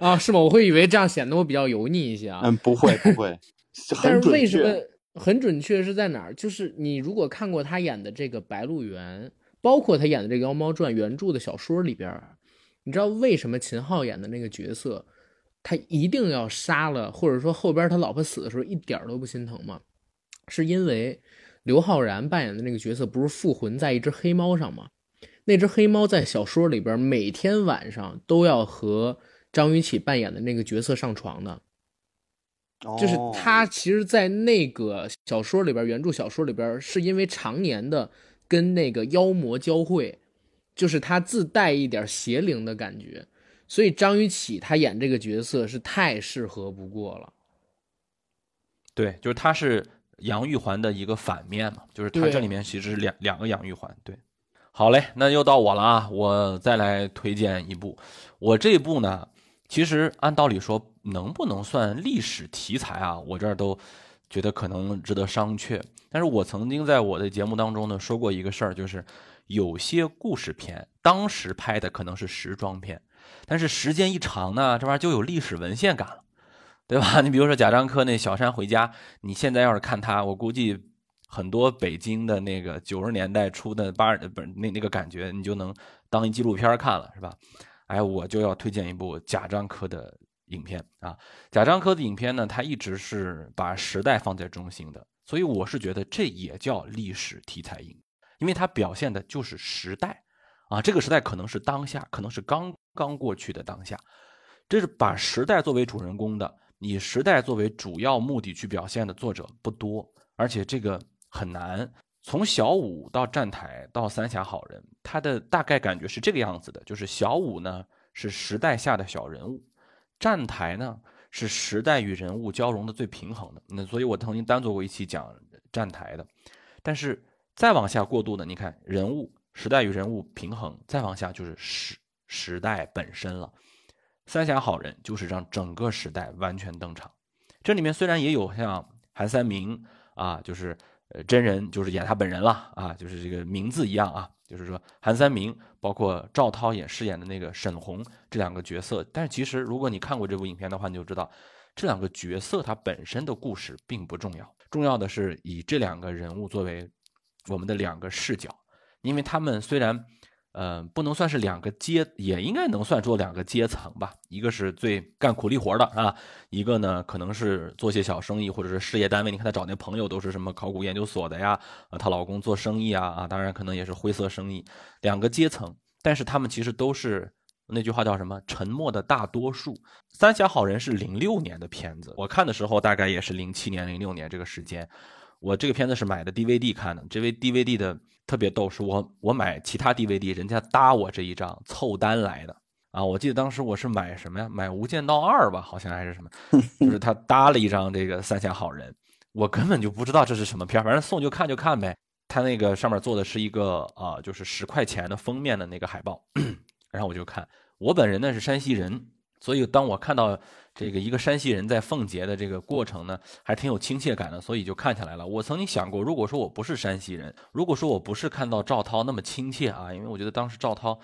啊？是吗？我会以为这样显得我比较油腻一些啊。嗯，不会不会，但是为什么很准确是在哪儿？就是你如果看过他演的这个《白鹿原》。包括他演的这个《妖猫传》原著的小说里边，你知道为什么秦昊演的那个角色，他一定要杀了，或者说后边他老婆死的时候一点都不心疼吗？是因为刘昊然扮演的那个角色不是附魂在一只黑猫上吗？那只黑猫在小说里边每天晚上都要和张雨绮扮演的那个角色上床的，就是他其实，在那个小说里边，原著小说里边是因为常年的。跟那个妖魔交汇，就是他自带一点邪灵的感觉，所以张雨绮她演这个角色是太适合不过了。对，就是他是杨玉环的一个反面嘛，就是他这里面其实是两两个杨玉环。对，好嘞，那又到我了啊，我再来推荐一部。我这部呢，其实按道理说能不能算历史题材啊？我这儿都觉得可能值得商榷。但是我曾经在我的节目当中呢说过一个事儿，就是有些故事片当时拍的可能是时装片，但是时间一长呢，这玩意儿就有历史文献感了，对吧？你比如说贾樟柯那《小山回家》，你现在要是看他，我估计很多北京的那个九十年代初的八不是那那个感觉，你就能当一纪录片看了，是吧？哎，我就要推荐一部贾樟柯的影片啊，贾樟柯的影片呢，他一直是把时代放在中心的。所以我是觉得这也叫历史题材影，因为它表现的就是时代，啊，这个时代可能是当下，可能是刚刚过去的当下，这是把时代作为主人公的，以时代作为主要目的去表现的作者不多，而且这个很难。从小五到站台到三峡好人，他的大概感觉是这个样子的，就是小五呢是时代下的小人物，站台呢。是时代与人物交融的最平衡的，那所以我曾经单做过一期讲站台的，但是再往下过渡呢，你看人物时代与人物平衡，再往下就是时时代本身了。三峡好人就是让整个时代完全登场，这里面虽然也有像韩三明啊，就是呃真人就是演他本人了啊，就是这个名字一样啊。就是说，韩三明包括赵涛演饰演的那个沈红这两个角色，但是其实如果你看过这部影片的话，你就知道这两个角色它本身的故事并不重要，重要的是以这两个人物作为我们的两个视角，因为他们虽然。呃，不能算是两个阶，也应该能算作两个阶层吧。一个是最干苦力活的啊，一个呢可能是做些小生意或者是事业单位。你看她找那朋友都是什么考古研究所的呀，啊，她老公做生意啊，啊，当然可能也是灰色生意。两个阶层，但是他们其实都是那句话叫什么？沉默的大多数。三峡好人是零六年的片子，我看的时候大概也是零七年、零六年这个时间。我这个片子是买的 DVD 看的，这位 DVD 的。特别逗，是我我买其他 DVD，人家搭我这一张凑单来的啊！我记得当时我是买什么呀？买《无间道二》吧，好像还是什么，就是他搭了一张这个《三峡好人》，我根本就不知道这是什么片，反正送就看就看呗。他那个上面做的是一个啊，就是十块钱的封面的那个海报，然后我就看。我本人呢是山西人，所以当我看到。这个一个山西人在奉节的这个过程呢，还挺有亲切感的，所以就看下来了。我曾经想过，如果说我不是山西人，如果说我不是看到赵涛那么亲切啊，因为我觉得当时赵涛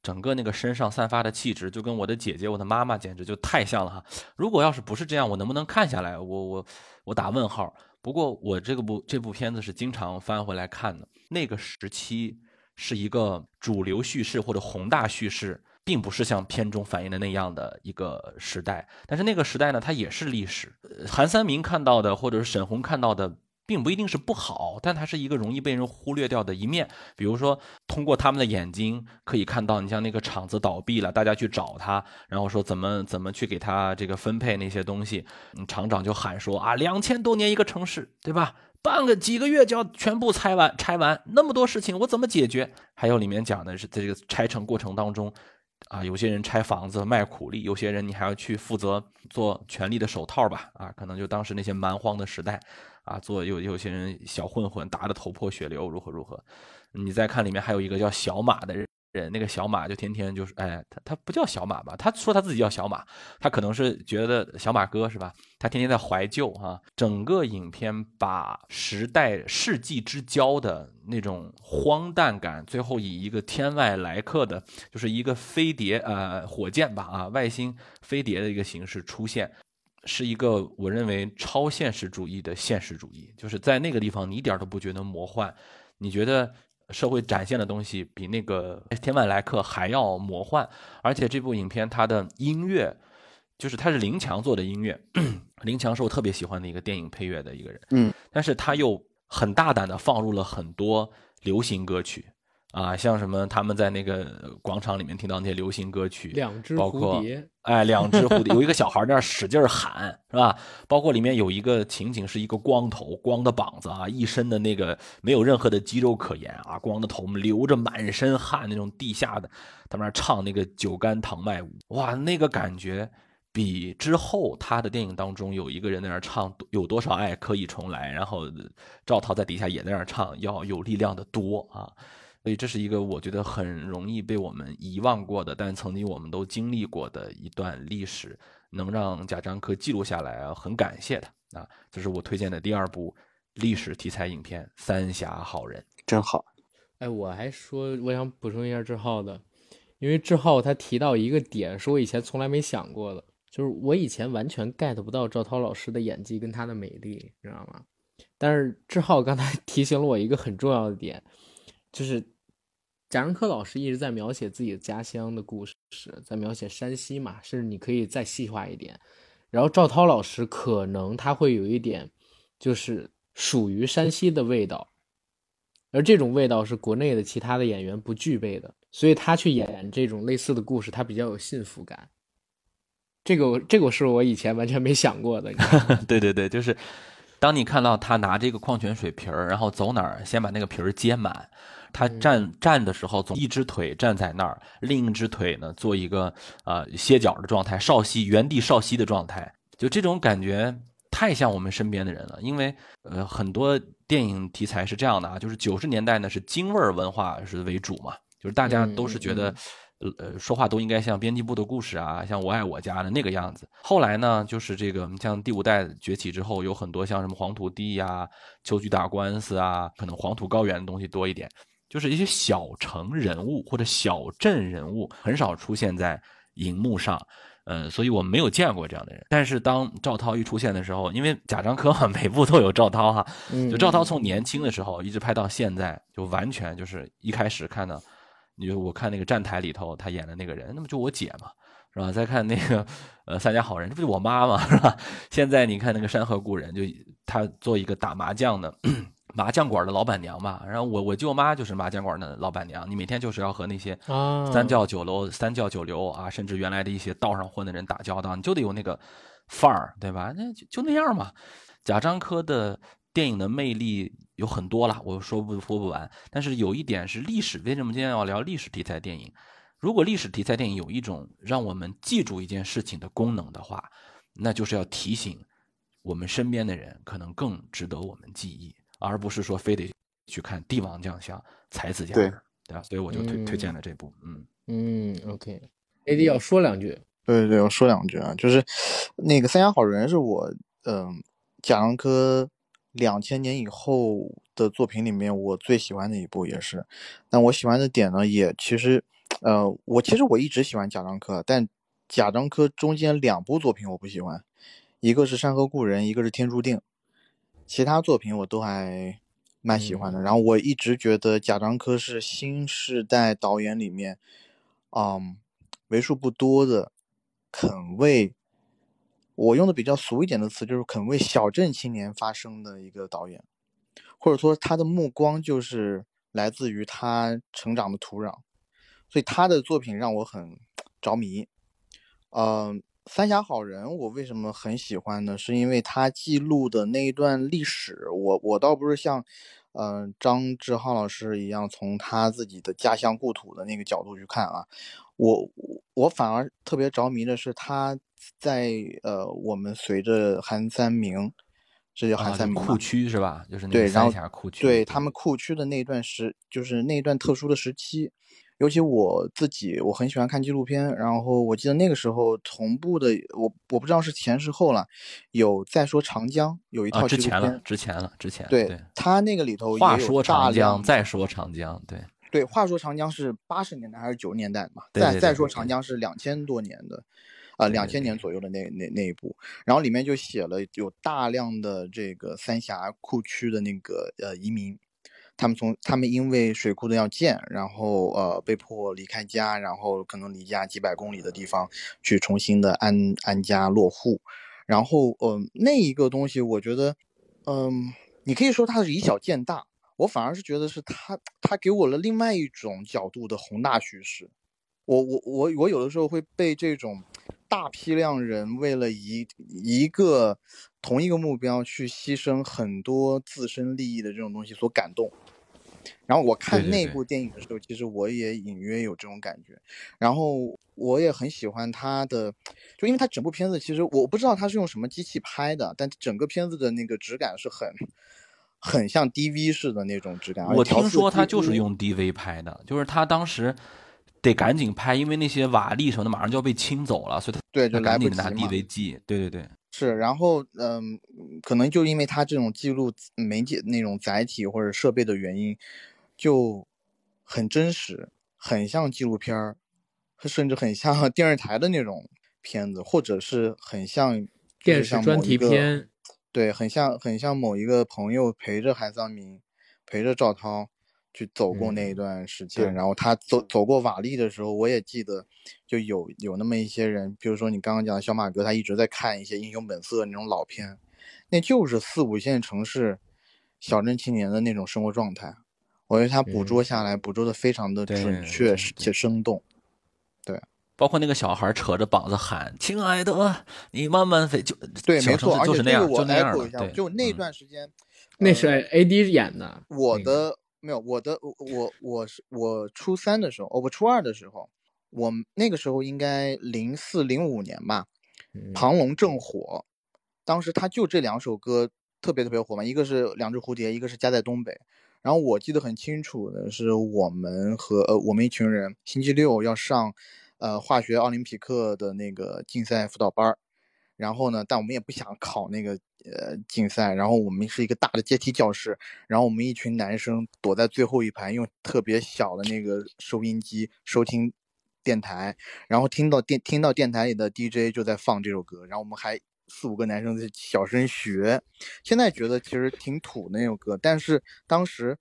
整个那个身上散发的气质，就跟我的姐姐、我的妈妈简直就太像了哈。如果要是不是这样，我能不能看下来？我我我打问号。不过我这个部这部片子是经常翻回来看的。那个时期是一个主流叙事或者宏大叙事，并不是像片中反映的那样的一个时代。但是那个时代呢，它也是历史。韩三明看到的，或者是沈红看到的。并不一定是不好，但它是一个容易被人忽略掉的一面。比如说，通过他们的眼睛可以看到，你像那个厂子倒闭了，大家去找他，然后说怎么怎么去给他这个分配那些东西。厂长就喊说啊，两千多年一个城市，对吧？半个几个月就要全部拆完，拆完那么多事情，我怎么解决？还有里面讲的是在这个拆成过程当中。啊，有些人拆房子卖苦力，有些人你还要去负责做权力的手套吧？啊，可能就当时那些蛮荒的时代，啊，做有有些人小混混打得头破血流，如何如何？你再看里面还有一个叫小马的人。人那个小马就天天就是，哎，他他不叫小马吧？他说他自己叫小马，他可能是觉得小马哥是吧？他天天在怀旧哈。整个影片把时代世纪之交的那种荒诞感，最后以一个天外来客的，就是一个飞碟呃火箭吧啊外星飞碟的一个形式出现，是一个我认为超现实主义的现实主义，就是在那个地方你一点都不觉得魔幻，你觉得。社会展现的东西比那个《天外来客》还要魔幻，而且这部影片它的音乐，就是它是林强做的音乐，林强是我特别喜欢的一个电影配乐的一个人，嗯，但是他又很大胆的放入了很多流行歌曲。啊，像什么他们在那个广场里面听到那些流行歌曲，两只蝴蝶，哎，两只蝴蝶，有一个小孩在那使劲喊，是吧？包括里面有一个情景是一个光头，光的膀子啊，一身的那个没有任何的肌肉可言啊，光的头流着满身汗那种地下的，他们那唱那个酒干倘卖无，哇，那个感觉比之后他的电影当中有一个人在那唱有多少爱可以重来，然后赵涛在底下也在那唱要有力量的多啊。所以这是一个我觉得很容易被我们遗忘过的，但曾经我们都经历过的一段历史，能让贾樟柯记录下来啊，很感谢他啊！这是我推荐的第二部历史题材影片《三峡好人》，真好。哎，我还说我想补充一下志浩的，因为志浩他提到一个点，是我以前从来没想过的，就是我以前完全 get 不到赵涛老师的演技跟他的美丽，知道吗？但是志浩刚才提醒了我一个很重要的点，就是。贾樟柯老师一直在描写自己的家乡的故事，在描写山西嘛，甚至你可以再细化一点。然后赵涛老师可能他会有一点，就是属于山西的味道，而这种味道是国内的其他的演员不具备的，所以他去演这种类似的故事，他比较有幸福感。这个这个是我以前完全没想过的。对对对，就是当你看到他拿这个矿泉水瓶儿，然后走哪儿先把那个瓶儿接满。他站站的时候，总一只腿站在那儿，另一只腿呢做一个呃歇脚的状态，稍息原地稍息的状态，就这种感觉太像我们身边的人了。因为呃很多电影题材是这样的啊，就是九十年代呢是京味儿文化是为主嘛，就是大家都是觉得呃呃说话都应该像编辑部的故事啊，像我爱我家的那个样子。后来呢，就是这个像第五代崛起之后，有很多像什么黄土地呀、秋菊打官司啊，可能黄土高原的东西多一点。就是一些小城人物或者小镇人物很少出现在荧幕上，嗯，所以我没有见过这样的人。但是当赵涛一出现的时候，因为贾樟柯 每部都有赵涛哈，就赵涛从年轻的时候一直拍到现在，就完全就是一开始看到，你就我看那个站台里头他演的那个人，那么就我姐嘛，是吧？再看那个呃《三家好人》，这不就我妈嘛，是吧？现在你看那个《山河故人》，就他做一个打麻将的。麻将馆的老板娘嘛，然后我我舅妈就是麻将馆的老板娘，你每天就是要和那些三教九流、三教九流啊，甚至原来的一些道上混的人打交道，你就得有那个范儿，对吧？那就就那样嘛。贾樟柯的电影的魅力有很多了，我说不说不完。但是有一点是历史，为什么今天要聊历史题材电影？如果历史题材电影有一种让我们记住一件事情的功能的话，那就是要提醒我们身边的人，可能更值得我们记忆。而不是说非得去看帝王将相才子佳人，对吧？所以我就推推荐了这部。嗯嗯，OK，AD 要说两句。对对对，我说两句啊，就是那个《三峡好人》是我嗯贾樟柯两千年以后的作品里面我最喜欢的一部，也是。但我喜欢的点呢，也其实呃，我其实我一直喜欢贾樟柯，但贾樟柯中间两部作品我不喜欢，一个是《山河故人》，一个是《天注定》，其他作品我都还蛮喜欢的。然后我一直觉得贾樟柯是新时代导演里面，嗯，为数不多的肯为，我用的比较俗一点的词就是肯为小镇青年发声的一个导演，或者说他的目光就是来自于他成长的土壤，所以他的作品让我很着迷。嗯，三峡好人我为什么很喜欢呢？是因为他记录的那一段历史，我我倒不是像，嗯，张志浩老师一样从他自己的家乡故土的那个角度去看啊，我我反而特别着迷的是他在呃，我们随着韩三明，这叫韩三明库区是吧？就是那三峡库区，对他们库区的那段时，就是那段特殊的时期。尤其我自己，我很喜欢看纪录片。然后我记得那个时候同步的，我我不知道是前是后了，有再说长江有一套纪录片，之前了，之前了，之前。对他那个里头，话说长江，再说长江，对对，话说长江是八十年代还是九十年代嘛？再再说长江是两千多年的，啊，两千年左右的那那那一部，然后里面就写了有大量的这个三峡库区的那个呃移民。他们从他们因为水库的要建，然后呃被迫离开家，然后可能离家几百公里的地方去重新的安安家落户，然后呃那一个东西我觉得，嗯你可以说它是以小见大，我反而是觉得是他他给我了另外一种角度的宏大叙事，我我我我有的时候会被这种大批量人为了一一个同一个目标去牺牲很多自身利益的这种东西所感动。然后我看那部电影的时候，其实我也隐约有这种感觉。然后我也很喜欢他的，就因为他整部片子其实我不知道他是用什么机器拍的，但整个片子的那个质感是很很像 DV 式的那种质感。我听说他就是用 DV 拍的，就是他当时得赶紧拍，因为那些瓦砾什么的马上就要被清走了，所以他对就赶紧拿 DV 记。对对对，是。然后嗯，可能就因为他这种记录媒介那种载体或者设备的原因。就很真实，很像纪录片儿，甚至很像 电视台的那种片子，或者是很像电视专题片。对，很像很像某一个朋友陪着韩桑明，陪着赵涛去走过那一段时间。然后他走走过瓦砾的时候，我也记得，就有有那么一些人，比如说你刚刚讲的小马哥，他一直在看一些《英雄本色》那种老片，那就是四五线城市小镇青年的那种生活状态。我觉得他捕捉下来，捕捉的非常的准确且生动。对，包括那个小孩扯着膀子喊“亲爱的，你慢慢飞”，就对，没错，就是那样，我那样的。就那段时间，那是 A D 演的。我的没有，我的我我是我初三的时候，哦不，初二的时候，我那个时候应该零四零五年吧，庞龙正火，当时他就这两首歌特别特别火嘛，一个是《两只蝴蝶》，一个是《家在东北》。然后我记得很清楚的是，我们和呃我们一群人星期六要上，呃化学奥林匹克的那个竞赛辅导班，然后呢，但我们也不想考那个呃竞赛，然后我们是一个大的阶梯教室，然后我们一群男生躲在最后一排，用特别小的那个收音机收听电台，然后听到电听到电台里的 DJ 就在放这首歌，然后我们还。四五个男生在小声学，现在觉得其实挺土的那首歌，但是当时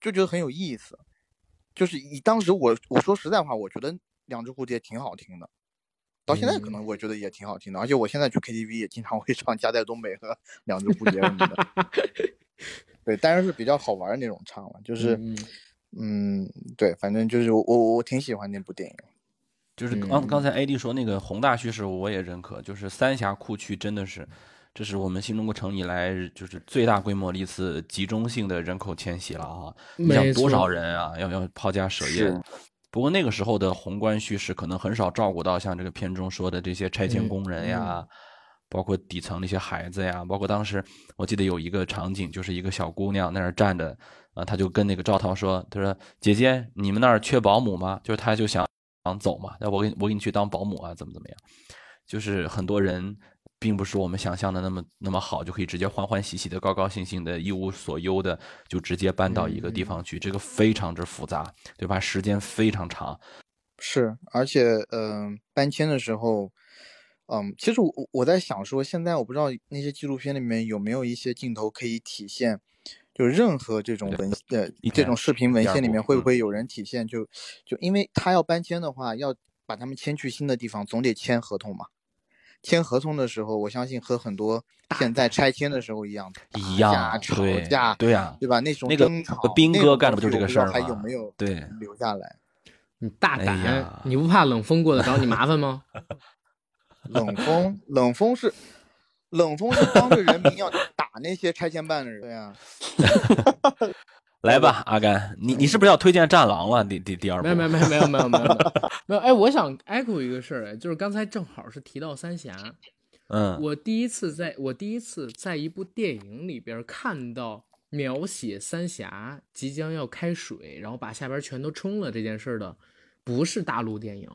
就觉得很有意思。就是以当时我我说实在话，我觉得《两只蝴蝶》挺好听的，到现在可能我觉得也挺好听的。而且我现在去 KTV 也经常会唱《家在东北》和 《两只蝴蝶》什么的。对，当然是比较好玩的那种唱了，就是嗯，对，反正就是我我我挺喜欢那部电影。就是刚刚才 AD 说那个宏大叙事，我也认可。就是三峡库区真的是，这是我们新中国成立以来就是最大规模的一次集中性的人口迁徙了啊！你想多少人啊？要要抛家舍业。不过那个时候的宏观叙事可能很少照顾到像这个片中说的这些拆迁工人呀，包括底层那些孩子呀，包括当时我记得有一个场景，就是一个小姑娘在那儿站着啊，她就跟那个赵涛说：“她说姐姐，你们那儿缺保姆吗？”就是她就想。想走嘛？那我给我给你去当保姆啊？怎么怎么样？就是很多人并不是我们想象的那么那么好，就可以直接欢欢喜喜的、高高兴兴的、一无所忧的就直接搬到一个地方去，这个非常之复杂，对吧？时间非常长。是，而且嗯、搬迁的时候，嗯，其实我我在想说，现在我不知道那些纪录片里面有没有一些镜头可以体现，就任何这种文呃这种视频文献里面会不嗯会有人体现就就因为他要搬迁的话，要把他们迁去新的地方，总得签合同嘛。签合同的时候，我相信和很多现在拆迁的时候一样，一打架样，吵架，对呀、对吧？那种那个争吵，兵哥干的不就这个西我不知道还事儿吗有没有对留下来？你大哎胆，你不怕冷风过来找你麻烦吗？冷风，冷风是冷风是帮着人民要打那些拆迁办的人，对呀、来吧，阿甘，你你是不是要推荐《战狼》了？第第第二部？没有没有没有没有没有没有没有。哎，我想 echo 一个事儿，就是刚才正好是提到三峡，嗯，我第一次在我第一次在一部电影里边看到描写三峡即将要开水，然后把下边全都冲了这件事的，不是大陆电影，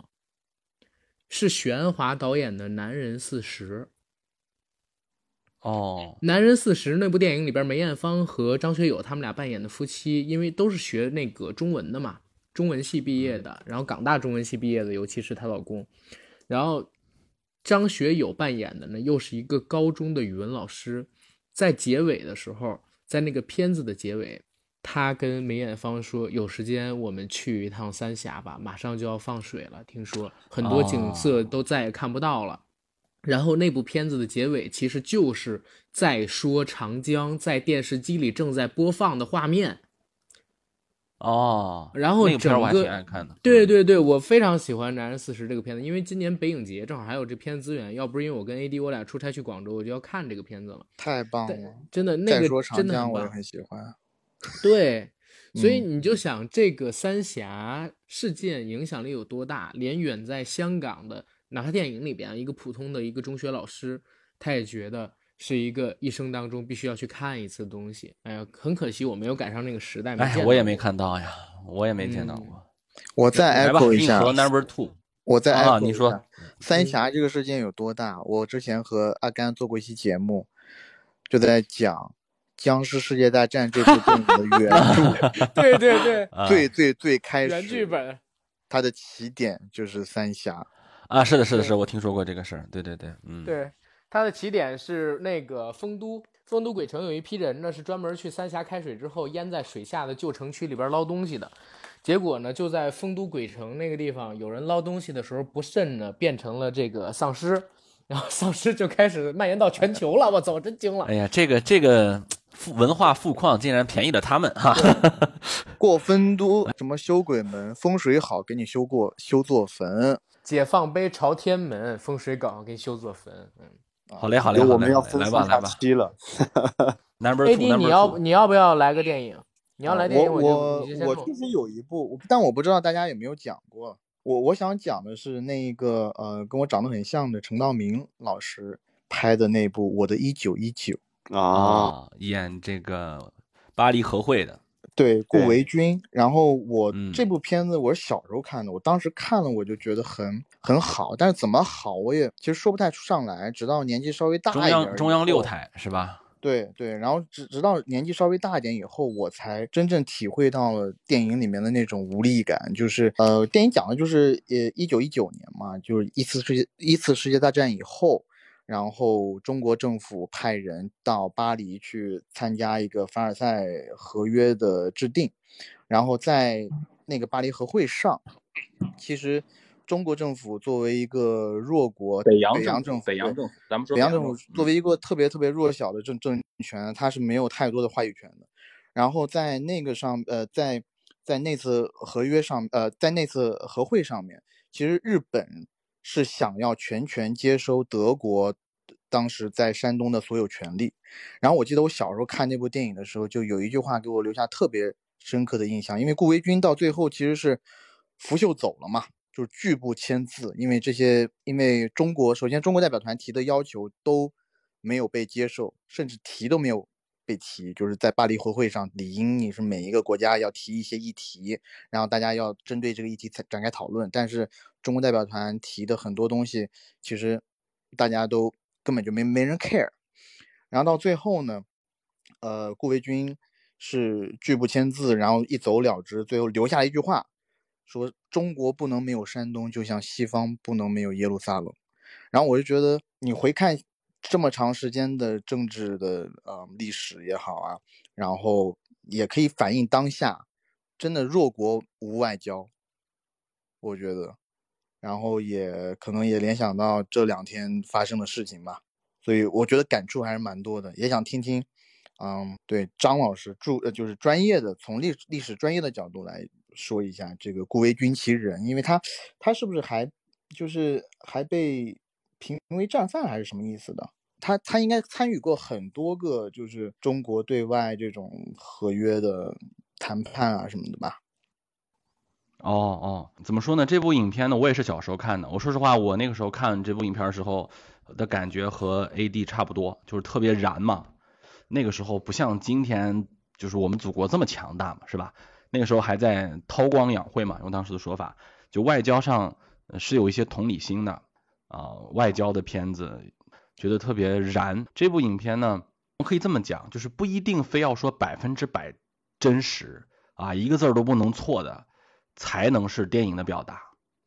是玄华导演的《男人四十》。哦，《男人四十》那部电影里边，梅艳芳和张学友他们俩扮演的夫妻，因为都是学那个中文的嘛，中文系毕业的，然后港大中文系毕业的，尤其是她老公，然后张学友扮演的呢，又是一个高中的语文老师，在结尾的时候，在那个片子的结尾，他跟梅艳芳说：“有时间我们去一趟三峡吧，马上就要放水了，听说很多景色都再也看不到了。然后那部片子的结尾其实就是在说长江在电视机里正在播放的画面。哦，然后那个片儿我还整个挺爱看的。嗯，对对对，我非常喜欢《男人四十》这个片子，因为今年北影节正好还有这片资源，要不是因为我跟 AD 我俩出差去广州，我就要看这个片子了。太棒了！真的，那个说长江，真的很棒。我也很喜欢。对，所以嗯你就想这个三峡事件影响力有多大，连远在香港的，哪怕电影里边一个普通的一个中学老师，他也觉得是一个一生当中必须要去看一次的东西。哎呀，很可惜我没有赶上那个时代，没哎我也没。看到呀，我也没见到嗯过。我再，echo 一下 Number Two。我再啊 echo 一你说 三峡这个事件有多大？我之前和阿甘做过一期节目，就在讲《僵尸世界大战》这部电影的原著 对对对，啊最最最开始原剧本。它的起点就是三峡。啊，是的，是的，是，我听说过这个事儿。对对对，嗯，，对，它的起点是那个丰都，丰都鬼城有一批人呢，是专门去三峡开水之后淹在水下的旧城区里边捞东西的。结果呢，就在丰都鬼城那个地方，有人捞东西的时候不慎呢，变成了这个丧尸，然后丧尸就开始蔓延到全球了。我操，我真惊了哎。呀，这个这个富文化富矿竟然便宜了他们哈。过丰都什么修鬼门，风水好给你修过修座坟。解放碑朝天门，风水港给你修座坟。嗯好嘞，好嘞，我们要好嘞来分上下吧来吧期了。Number，AD，Two，Number 你要。你要不要来个电影？你要来电影，我就我你就先说我其实有一部，我但我不知道大家有没有讲过。我我想讲的是那一个呃，跟我长得很像的陈道明老师拍的那部《我的一九一九》。啊，啊，演这个巴黎和会的，对，顾维钧。然后我嗯这部片子我是小时候看的，我当时看了我就觉得很很好，但是怎么好我也其实说不太上来，直到年纪稍微大一点中央中央六台是吧？对对，然后直直到年纪稍微大一点以后，我才真正体会到了电影里面的那种无力感。就是呃，电影讲的就是呃一九一九年嘛，就是一次世界一次世界大战以后，然后中国政府派人到巴黎去参加一个凡尔赛合约的制定，然后在那个巴黎和会上，其实中国政府作为一个弱国，北洋政府，北洋政府，咱们说北洋政府作为一个特别特别弱小的政政权，它是没有太多的话语权的。然后在那个上，呃，在在那次合约上，呃，在那次和会上面，其实日本是想要全权接收德国当时在山东的所有权利。然后我记得我小时候看那部电影的时候，就有一句话给我留下特别深刻的印象，因为顾维钧到最后其实是拂袖走了嘛。就是拒不签字，因为这些，因为中国首先中国代表团提的要求都没有被接受，甚至提都没有被提。就是在巴黎和会上，理应你是每一个国家要提一些议题，然后大家要针对这个议题展开讨论。但是中国代表团提的很多东西，其实大家都根本就没没人 care。然后到最后呢，呃，顾维钧是拒不签字，然后一走了之，最后留下一句话，说中国不能没有山东，就像西方不能没有耶路撒冷。然后我就觉得你回看这么长时间的政治的呃历史也好啊，然后也可以反映当下真的弱国无外交，我觉得，然后也可能也联想到这两天发生的事情吧，所以我觉得感触还是蛮多的，也想听听，嗯，对张老师注呃就是专业的从历历史专业的角度来说一下这个顾维钧其人，因为他他是不是还就是还被评为战犯还是什么意思的？他他应该参与过很多个就是中国对外这种合约的谈判啊什么的吧？哦哦，怎么说呢？这部影片呢，我也是小时候看的。我说实话，我那个时候看这部影片的时候的感觉和 A.D 差不多，就是特别燃嘛。那个时候不像今天，就是我们祖国这么强大嘛，是吧？那个时候还在韬光养晦嘛，用当时的说法，就外交上是有一些同理心的啊。外交的片子觉得特别燃。这部影片呢，我可以这么讲，就是不一定非要说百分之百真实啊，一个字儿都不能错的。才能是电影的表达，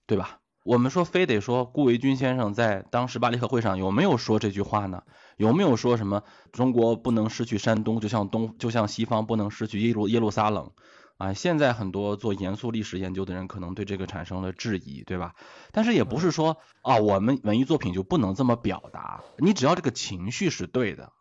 对吧？我们说非得说顾维钧先生在当时巴黎和会上有没有说这句话呢？有没有说什么中国不能失去山东，就像东就像西方不能失去耶路耶路撒冷啊？现在很多做严肃历史研究的人可能对这个产生了质疑，对吧？但是也不是说啊，我们文艺作品就不能这么表达，你只要这个情绪是对的。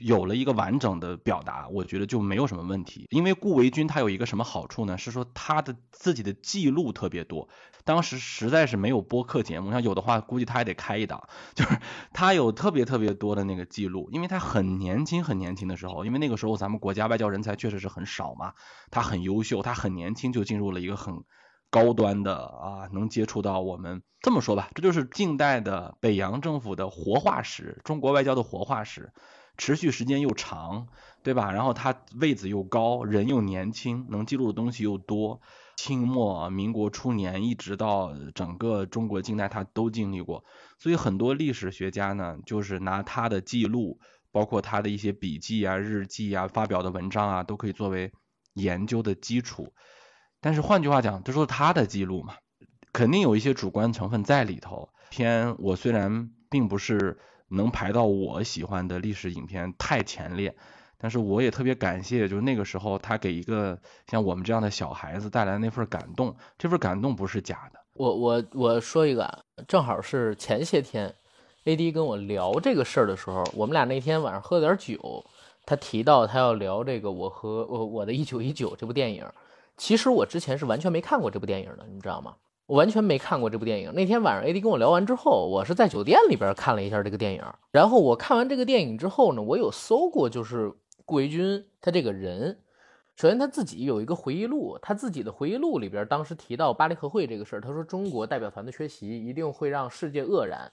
有了一个完整的表达，我觉得就没有什么问题。因为顾维钧他有一个什么好处呢？是说他的自己的记录特别多。当时实在是没有播客节目，像有的话，估计他还得开一档。就是他有特别特别多的那个记录，因为他很年轻很年轻的时候，因为那个时候咱们国家外交人才确实是很少嘛。他很优秀，他很年轻就进入了一个很高端的啊，能接触到我们这么说吧，这就是近代的北洋政府的活化石，中国外交的活化石。持续时间又长，对吧？然后他位子又高，人又年轻，能记录的东西又多。清末、民国初年一直到整个中国近代，他都经历过。所以很多历史学家呢，就是拿他的记录，包括他的一些笔记啊、日记啊、发表的文章啊，都可以作为研究的基础。但是换句话讲，这是他的记录嘛，肯定有一些主观成分在里头。偏我虽然并不是。能排到我喜欢的历史影片太前列，但是我也特别感谢，就是那个时候他给一个像我们这样的小孩子带来那份感动，这份感动不是假的。我我我说一个啊，正好是前些天，AD 跟我聊这个事儿的时候，我们俩那天晚上喝了点酒，他提到他要聊这个我和我我的一九一九这部电影，其实我之前是完全没看过这部电影的，你知道吗？我完全没看过这部电影。那天晚上，AD 跟我聊完之后，我是在酒店里边看了一下这个电影。然后我看完这个电影之后呢，我有搜过，就是顾维钧他这个人。首先他自己有一个回忆录，他自己的回忆录里边当时提到巴黎和会这个事儿，他说中国代表团的缺席一定会让世界愕然，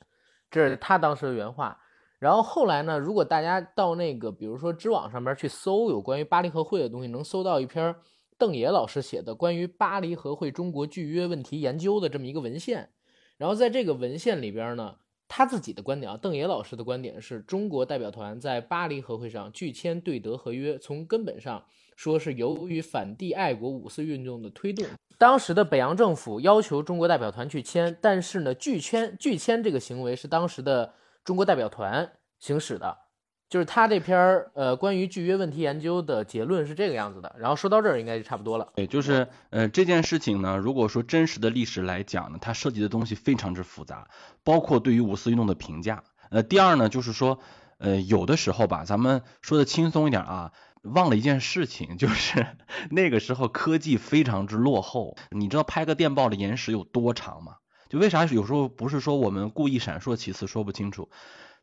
这是他当时的原话。然后后来呢，如果大家到那个比如说知网上边去搜有关于巴黎和会的东西，能搜到一篇。邓野老师写的关于巴黎和会中国拒约问题研究的这么一个文献，然后在这个文献里边呢，他自己的观点啊，邓野老师的观点是中国代表团在巴黎和会上拒签对德合约，从根本上说是由于反帝爱国五四运动的推动，当时的北洋政府要求中国代表团去签，但是呢，拒签拒签这个行为是当时的中国代表团行使的。就是他这篇儿呃关于拒约问题研究的结论是这个样子的，然后说到这儿应该就差不多了。对，就是呃这件事情呢，如果说真实的历史来讲呢，它涉及的东西非常之复杂，包括对于五四运动的评价。呃，第二呢，就是说呃有的时候吧，咱们说的轻松一点啊，忘了一件事情，就是 那个时候科技非常之落后。你知道拍个电报的延时有多长吗？就为啥有时候不是说我们故意闪烁其词说不清楚？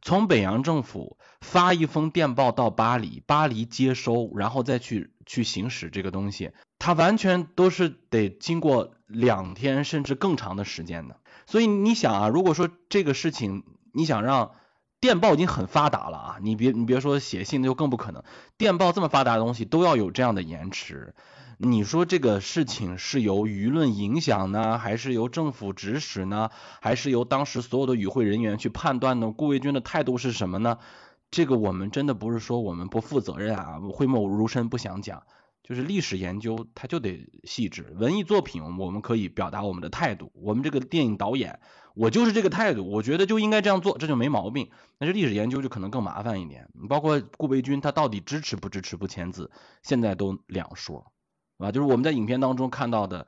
从北洋政府发一封电报到巴黎，巴黎接收，然后再去去行使这个东西，它完全都是得经过两天甚至更长的时间的。所以你想啊，如果说这个事情你想让电报已经很发达了啊，你别你别说写信，那就更不可能。电报这么发达的东西都要有这样的延迟，你说这个事情是由舆论影响呢，还是由政府指使呢，还是由当时所有的与会人员去判断呢？顾维钧的态度是什么呢？这个我们真的不是说我们不负责任啊，讳莫如深不想讲。就是历史研究，它就得细致。文艺作品，我们可以表达我们的态度。我们这个电影导演，我就是这个态度，我觉得就应该这样做，这就没毛病。但是历史研究就可能更麻烦一点。包括顾维钧，他到底支持不支持不签字，现在都两说，啊，就是我们在影片当中看到的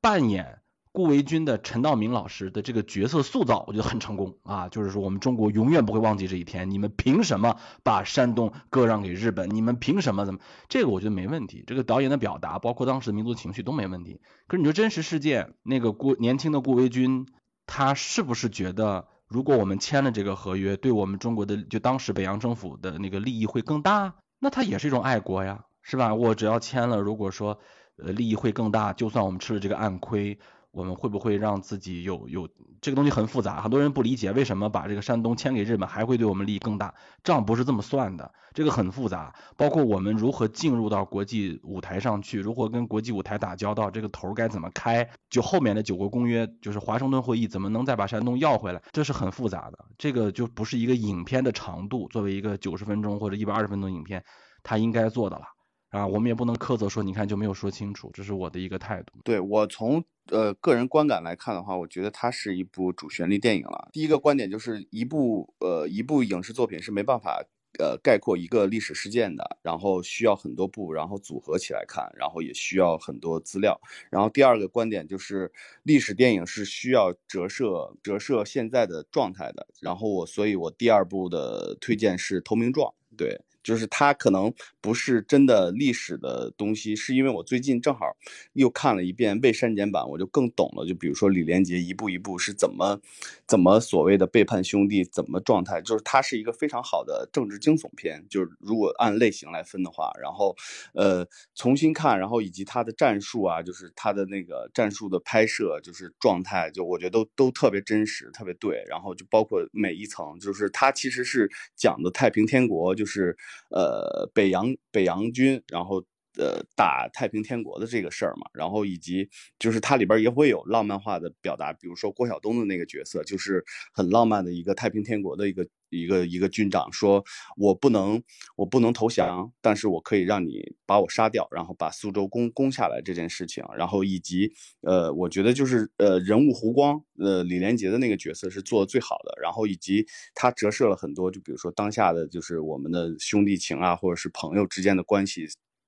扮演。顾维钧的陈道明老师的这个角色塑造，我觉得很成功啊！就是说，我们中国永远不会忘记这一天。你们凭什么把山东割让给日本？你们凭什么？怎么？这个我觉得没问题。这个导演的表达，包括当时的民族情绪都没问题。可是你说真实事件，那个顾年轻的顾维钧，他是不是觉得，如果我们签了这个合约，对我们中国的就当时北洋政府的那个利益会更大？那他也是一种爱国呀，是吧？我只要签了，如果说呃利益会更大，就算我们吃了这个暗亏。我们会不会让自己有有这个东西很复杂，很多人不理解为什么把这个山东签给日本还会对我们利益更大？账不是这么算的，这个很复杂。包括我们如何进入到国际舞台上去，如何跟国际舞台打交道，这个头该怎么开？就后面的九国公约，就是华盛顿会议怎么能再把山东要回来？这是很复杂的，这个就不是一个影片的长度，作为一个九十分钟或者一百二十分钟影片，他应该做的了。啊，我们也不能苛责说，你看就没有说清楚，这是我的一个态度。对我从呃个人观感来看的话，我觉得它是一部主旋律电影了。第一个观点就是一部呃一部影视作品是没办法呃概括一个历史事件的，然后需要很多部，然后组合起来看，然后也需要很多资料。然后第二个观点就是历史电影是需要折射折射现在的状态的。然后我所以，我第二部的推荐是《投名状》，对。就是它可能不是真的历史的东西，是因为我最近正好又看了一遍未删减版，我就更懂了。就比如说李连杰一步一步是怎么怎么所谓的背叛兄弟，怎么状态，就是它是一个非常好的政治惊悚片。就是如果按类型来分的话，然后呃重新看，然后以及他的战术啊，就是他的那个战术的拍摄，就是状态，就我觉得都都特别真实，特别对。然后就包括每一层，就是它其实是讲的太平天国，就是。呃，北洋北洋军，然后呃打太平天国的这个事儿嘛，然后以及就是它里边也会有浪漫化的表达，比如说郭晓东的那个角色，就是很浪漫的一个太平天国的一个。一个一个军长说：“我不能，我不能投降，但是我可以让你把我杀掉，然后把苏州攻攻下来这件事情。然后以及，呃，我觉得就是呃人物弧光，呃李连杰的那个角色是做的最好的。然后以及他折射了很多，就比如说当下的就是我们的兄弟情啊，或者是朋友之间的关系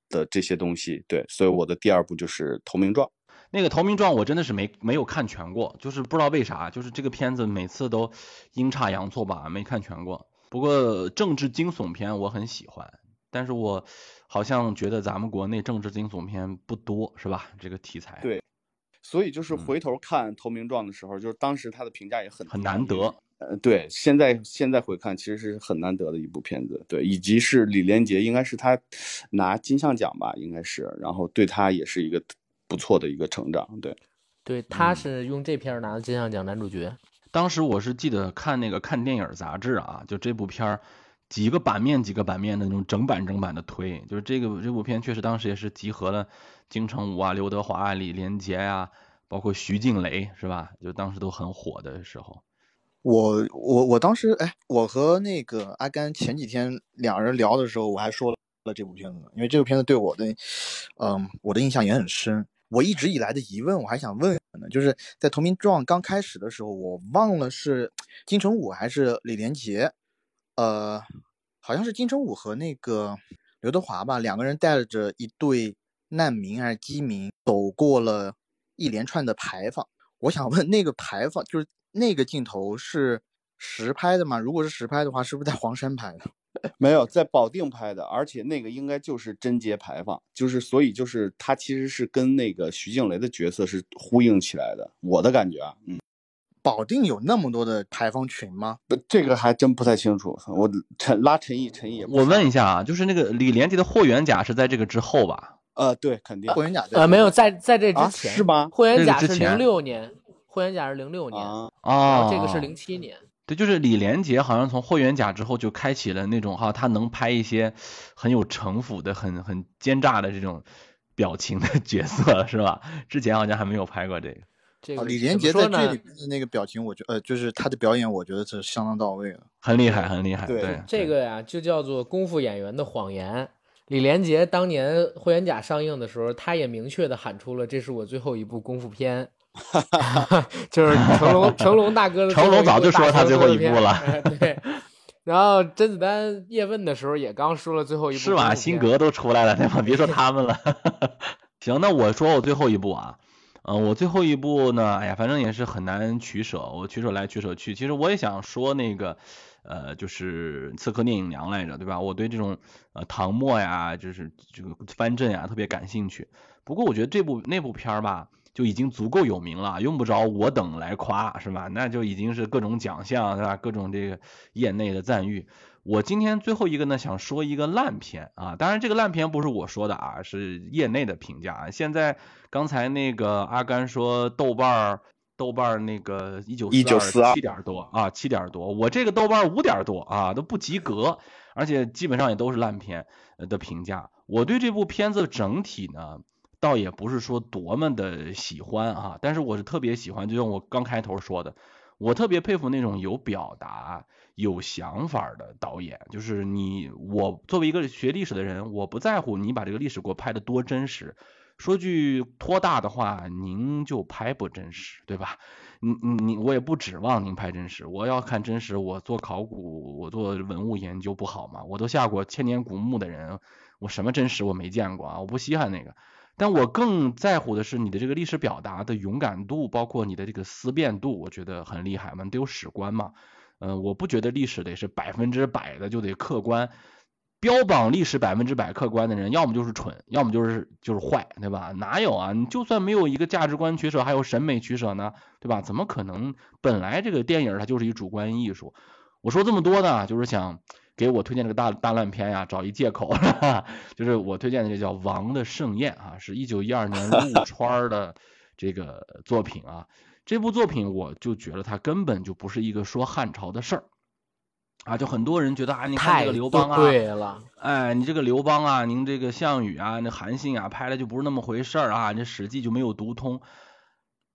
的这些东西。对，所以我的第二部就是《投名状》。”那个投名状我真的是没没有看全过，就是不知道为啥，就是这个片子每次都阴差阳错吧，没看全过。不过政治惊悚片我很喜欢，但是我好像觉得咱们国内政治惊悚片不多，是吧？这个题材。对，所以就是回头看投名状的时候，就是当时他的评价也很很难得。呃，对，现在现在回看其实是很难得的一部片子，对，以及是李连杰应该是他拿金像奖吧，应该是，然后对他也是一个。不错的一个成长，对，对，他是用这片拿的金像奖男主角。当时我是记得看那个看电影杂志啊，就这部片儿几个版面几个版面的那种整版整版的推，就是这个这部片确实当时也是集合了金城武啊、刘德华啊、李连杰啊，包括徐静蕾是吧？就当时都很火的时候。我我我当时哎，我和那个阿甘前几天两人聊的时候，我还说了这部片子，因为这部片子对我的嗯我的印象也很深。我一直以来的疑问，我还想问呢，就是在《投名状》刚开始的时候，我忘了是金城武还是李连杰，呃，好像是金城武和那个刘德华吧，两个人带着一对难民还是饥民，走过了一连串的牌坊。我想问，那个牌坊就是那个镜头是实拍的吗？如果是实拍的话，是不是在黄山拍的？没有在保定拍的，而且那个应该就是贞节牌坊，就是所以就是他其实是跟那个徐静蕾的角色是呼应起来的。我的感觉啊，嗯，保定有那么多的牌坊群吗？这个还真不太清楚。我陈拉陈毅，陈毅，我问一下啊，就是那个李连杰的霍元甲是在这个之后吧？呃，对，肯定霍元甲呃没有在在这之前是吗？霍元甲是零六年，霍元甲是零六年啊，这个是零七年。对，就是李连杰好像从霍元甲之后就开启了那种哈，他能拍一些很有城府的、很很奸诈的这种表情的角色，是吧？之前好像还没有拍过这个。啊，这个李连杰在这里面的那个表情，我觉呃，就是他的表演，我觉得是相当到位了。很厉害，很厉害。对对，这个呀，就叫做功夫演员的谎言。李连杰当年《霍元甲》上映的时候，他也明确的喊出了：“这是我最后一部功夫片。” 就是成龙，成龙大哥成龙早就说他最后一部了对。然后甄子丹叶问的时候也刚说了最后一部施瓦辛格都出来了，对吧？别说他们了。行，那我说我最后一部啊，嗯、我最后一部呢，哎呀，反正也是很难取舍，我取舍来取舍去。其实我也想说那个，呃，就是《刺客聂隐娘》来着，对吧？我对这种呃唐末呀，就是这个藩镇呀特别感兴趣。不过我觉得这部那部片儿吧，就已经足够有名了，用不着我等来夸，是吧？那就已经是各种奖项，是吧？各种这个业内的赞誉。我今天最后一个呢，想说一个烂片啊，当然这个烂片不是我说的啊，是业内的评价啊。现在刚才那个阿甘说豆瓣儿，豆瓣儿那个一九一九四二七点多啊，七点多，我这个豆瓣五点多啊，都不及格，而且基本上也都是烂片呃的评价。我对这部片子整体呢，倒也不是说多么的喜欢啊，但是我是特别喜欢，就像我刚开头说的，我特别佩服那种有表达、有想法的导演。就是你，我作为一个学历史的人，我不在乎你把这个历史给我拍的多真实。说句托大的话，您就拍不真实，对吧？你你你，我也不指望您拍真实。我要看真实，我做考古，我做文物研究不好吗？我都下过千年古墓的人，我什么真实我没见过啊？我不稀罕那个。但我更在乎的是你的这个历史表达的勇敢度，包括你的这个思辨度，我觉得很厉害嘛，你得有史观嘛。嗯、我不觉得历史得是百分之百的就得客观，标榜历史百分之百客观的人，要么就是蠢，要么就是就是坏，对吧？哪有啊？你就算没有一个价值观取舍，还有审美取舍呢，对吧？怎么可能？本来这个电影它就是一主观艺术。我说这么多呢，就是想给我推荐这个大大烂片呀找一借口，就是我推荐的这叫《王的盛宴》啊，是一九一二年陆川的这个作品啊。这部作品我就觉得它根本就不是一个说汉朝的事儿啊，就很多人觉得啊，你看太这个刘邦啊，对了，哎，你这个刘邦啊，您这个项羽啊，那韩信啊，拍的就不是那么回事儿啊，这《史记》就没有读通。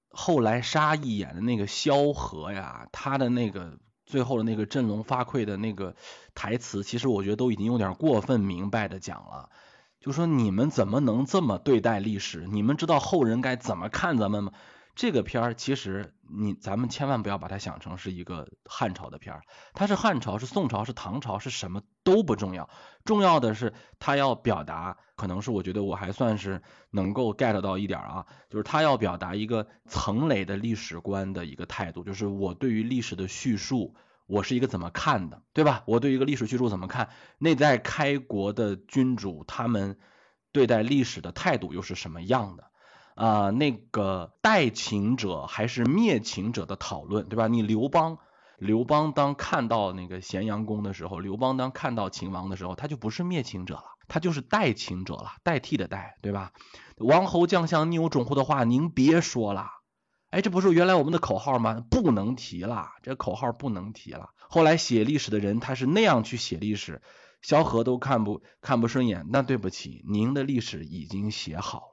后来沙溢演的那个萧何呀，他的那个最后的那个振聋发聩的那个台词，其实我觉得都已经有点过分明白的讲了，就说你们怎么能这么对待历史？你们知道后人该怎么看咱们吗？这个片儿其实你咱们千万不要把它想成是一个汉朝的片儿，它是汉朝、是宋朝、是唐朝，是什么都不重要，重要的是它要表达，可能是我觉得我还算是能够 get 到一点啊，就是它要表达一个层累的历史观的一个态度，就是我对于历史的叙述，我是一个怎么看的，对吧？我对于一个历史叙述怎么看？那在开国的君主他们对待历史的态度又是什么样的？啊、那个代秦者还是灭秦者的讨论，对吧？你刘邦，刘邦当看到那个咸阳宫的时候，刘邦当看到秦王的时候，他就不是灭秦者了，他就是代秦者了，代替的代，对吧？王侯将相宁有种乎的话，您别说了。哎，这不是原来我们的口号吗？不能提了，这口号不能提了。后来写历史的人他是那样去写历史，萧何都看不看不顺眼。那对不起，您的历史已经写好。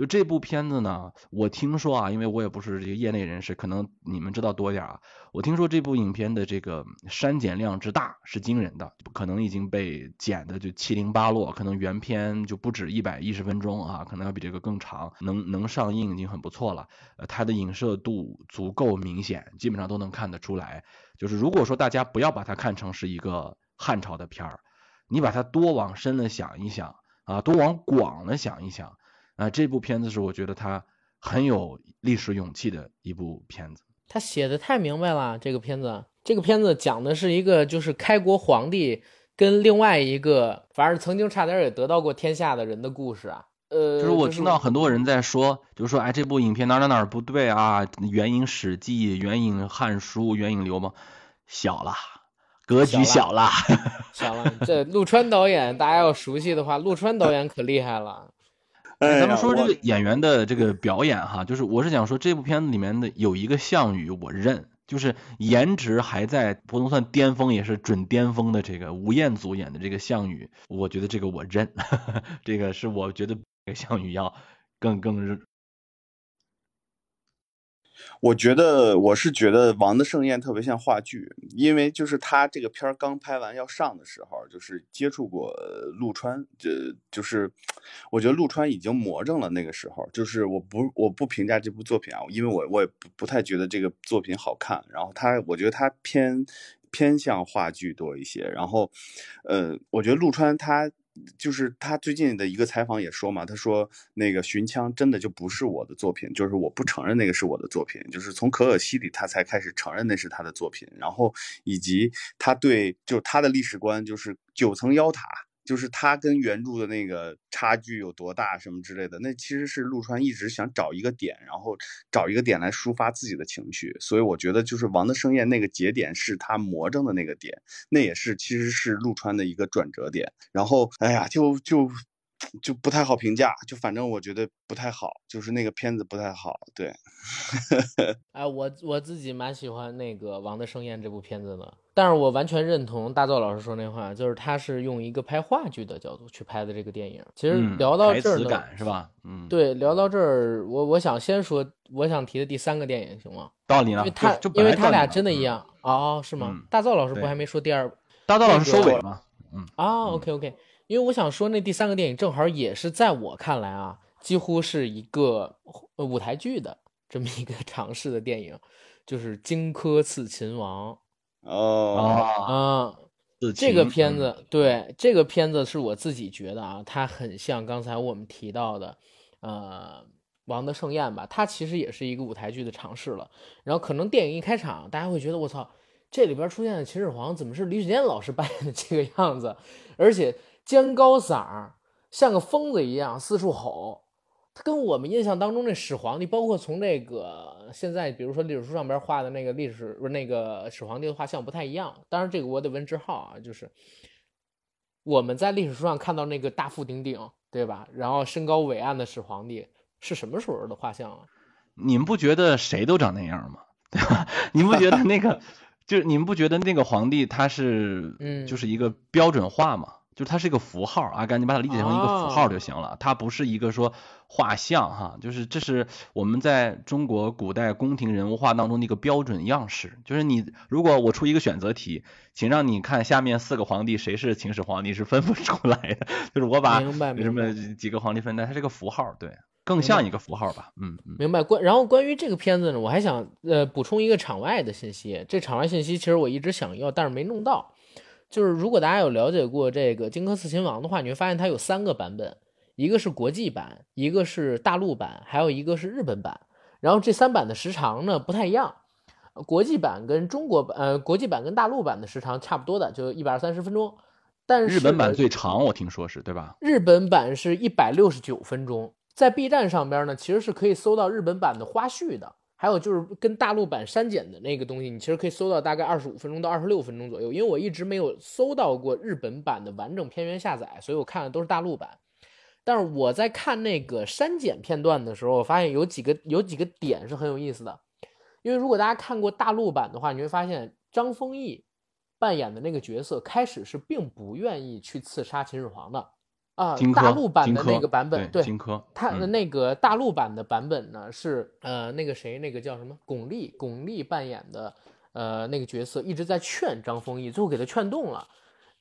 就这部片子呢，我听说啊，因为我也不是这个业内人士，可能你们知道多点啊。我听说这部影片的这个删减量之大是惊人的，可能已经被剪的就七零八落，可能原片就不止一百一十分钟啊，可能要比这个更长，能能上映已经很不错了。呃，它的影射度足够明显，基本上都能看得出来。就是如果说大家不要把它看成是一个汉朝的片儿，你把它多往深了想一想啊，多往广了想一想。啊，这部片子是我觉得他很有历史勇气的一部片子。他写的太明白了。这个片子，这个片子讲的是一个就是开国皇帝跟另外一个，反正曾经差点也得到过天下的人的故事啊。呃，就是我听到很多人在说，就是说，哎，这部影片哪哪哪儿不对啊？援引《史记》，援引《汉书》，援引刘邦，小了，格局小了。小了，这陆川导演，大家要熟悉的话，陆川导演可厉害了。哎咱们说这个演员的这个表演哈，就是我是想说这部片子里面的有一个项羽我认，就是颜值还在不能算巅峰，也是准巅峰的这个吴彦祖演的这个项羽，我觉得这个我认，这个是我觉得比项羽要更更我觉得我是觉得《王的盛宴》特别像话剧，因为就是他这个片儿刚拍完要上的时候，就是接触过陆川，这就是我觉得陆川已经魔怔了。那个时候，就是我不我不评价这部作品啊，因为我我也不不太觉得这个作品好看。然后他，我觉得他偏偏向话剧多一些。然后，呃，我觉得陆川他。就是他最近的一个采访也说嘛，他说那个《寻枪》真的就不是我的作品，就是我不承认那个是我的作品，就是从可可西里他才开始承认那是他的作品，然后以及他对就他的历史观就是九层妖塔。就是他跟原著的那个差距有多大，什么之类的，那其实是陆川一直想找一个点，然后找一个点来抒发自己的情绪。所以我觉得，就是《王的盛宴》那个节点是他魔怔的那个点，那也是其实是陆川的一个转折点。然后，哎呀，就就。就不太好评价，就反正我觉得不太好，就是那个片子不太好。对，哎，我我自己蛮喜欢那个《王的盛宴》这部片子的，但是我完全认同大钊老师说那话，就是他是用一个拍话剧的角度去拍的这个电影。其实聊到这儿呢，是吧？嗯，对，聊到这儿，我我想先说我想提的第三个电影，行吗？道理呢？因为他因为他俩真的一样哦，是吗？大钊老师不还没说第二？大钊老师收尾了吗？嗯啊，OK OK。因为我想说，那第三个电影正好也是在我看来啊，几乎是一个舞台剧的这么一个 尝试的电影，就是《荆轲刺秦王》哦啊，这个片子对这个片子是我自己觉得啊，它很像刚才我们提到的呃《王的盛宴》吧，它其实也是一个舞台剧的尝试了。然后可能电影一开场，大家会觉得我操，这里边出现的秦始皇怎么是李雪健老师扮演的这个样子，而且。尖高嗓儿，像个疯子一样四处吼。他跟我们印象当中那始皇帝，包括从那个现在，比如说历史书上边画的那个历史不是那个始皇帝的画像不太一样。当然，这个我得问志浩啊，就是我们在历史书上看到那个大腹顶顶，对吧？然后身高伟岸的始皇帝是什么时候的画像啊？你们不觉得谁都长那样吗？对吧？你们不觉得那个，就是你们不觉得那个皇帝他是，嗯，就是一个标准化吗？就是它是一个符号，啊，赶紧把它理解成一个符号就行了。它不是一个说画像哈，就是这是我们在中国古代宫廷人物画当中的一个标准样式。就是你如果我出一个选择题，请让你看下面四个皇帝谁是秦始皇，你是分不出来的。就是我把什么几个皇帝分，它是个符号，对，更像一个符号吧。嗯，明白。关然后关于这个片子呢，我还想呃补充一个场外的信息。这场外信息其实我一直想要，但是没弄到。就是如果大家有了解过这个《荆轲刺秦王》的话，你会发现它有三个版本，一个是国际版，一个是大陆版，还有一个是日本版。然后这三版的时长呢不太一样，国际版跟中国版，呃，国际版跟大陆版的时长差不多的，就一百二三十分钟。但是日本版最长，我听说是对吧？日本版是一百六十九分钟，在 B 站上边呢，其实是可以搜到日本版的花絮的。还有就是跟大陆版删减的那个东西，你其实可以搜到大概二十五分钟到二十六分钟左右。因为我一直没有搜到过日本版的完整片源下载，所以我看的都是大陆版。但是我在看那个删减片段的时候，我发现有几个有几个点是很有意思的。因为如果大家看过大陆版的话，你会发现张丰毅扮演的那个角色开始是并不愿意去刺杀秦始皇的。啊，大陆版的那个版本，对，他的那个大陆版的版本呢是，呃，那个谁，那个叫什么，巩俐，巩俐扮演的，呃，那个角色一直在劝张丰毅，最后给他劝动了。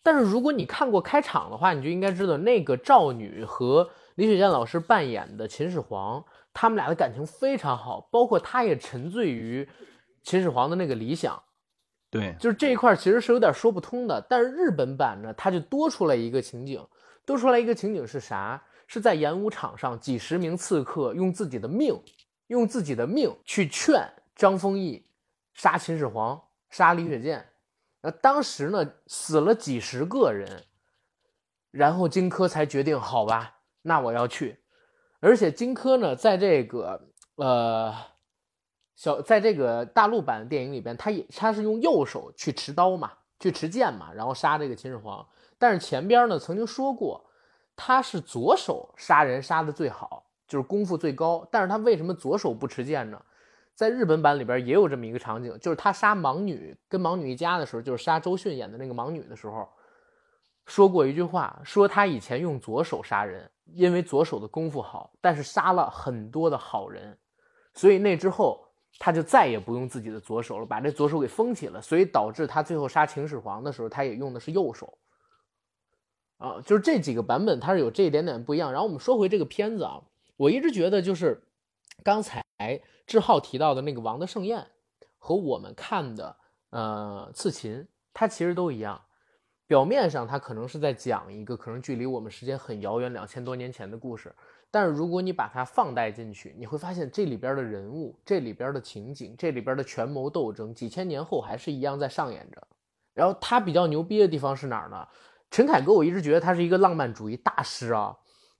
但是如果你看过开场的话，你就应该知道，那个赵女和李雪健老师扮演的秦始皇，他们俩的感情非常好，包括他也沉醉于秦始皇的那个理想。对，就是这一块其实是有点说不通的。但是日本版呢，它就多出来一个情景。多出来一个情景是啥？是在演武场上，几十名刺客用自己的命，用自己的命去劝张丰毅杀秦始皇、杀李雪健。那当时呢，死了几十个人，然后荆轲才决定，好吧，那我要去。而且荆轲呢，在这个呃小，在这个大陆版的电影里边，他也他是用右手去持刀嘛，去持剑嘛，然后杀这个秦始皇。但是前边呢曾经说过，他是左手杀人杀的最好，就是功夫最高。但是他为什么左手不持剑呢？在日本版里边也有这么一个场景，就是他杀盲女跟盲女一家的时候，就是杀周迅演的那个盲女的时候，说过一句话，说他以前用左手杀人，因为左手的功夫好，但是杀了很多的好人，所以那之后他就再也不用自己的左手了，把这左手给封起了，所以导致他最后杀秦始皇的时候，他也用的是右手。啊，就是这几个版本它是有这一点点不一样。然后我们说回这个片子啊，我一直觉得就是刚才志浩提到的那个《王的盛宴》和我们看的呃《刺秦》，它其实都一样。表面上它可能是在讲一个可能距离我们时间很遥远两千多年前的故事，但是如果你把它放带进去，你会发现这里边的人物、这里边的情景、这里边的权谋斗争，几千年后还是一样在上演着。然后它比较牛逼的地方是哪儿呢？陈凯歌，我一直觉得他是一个浪漫主义大师啊。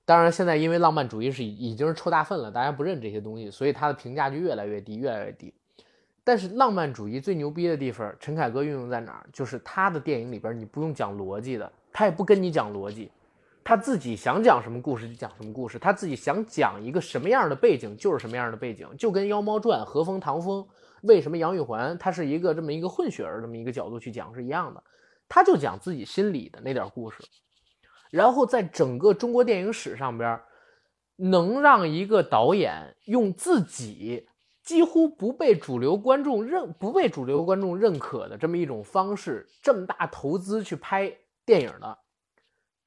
当然，现在因为浪漫主义是已经是臭大粪了，大家不认这些东西，所以他的评价就越来越低，越来越低。但是浪漫主义最牛逼的地方，陈凯歌运用在哪儿？就是他的电影里边你不用讲逻辑的，他也不跟你讲逻辑，他自己想讲什么故事就讲什么故事，他自己想讲一个什么样的背景就是什么样的背景，就跟《妖猫传》和风唐风为什么杨玉环他是一个这么一个混血儿这么一个角度去讲是一样的。他就讲自己心里的那点故事，然后在整个中国电影史上边，能让一个导演用自己几乎不被主流观众认、不被主流观众认可的这么一种方式，这么大投资去拍电影的，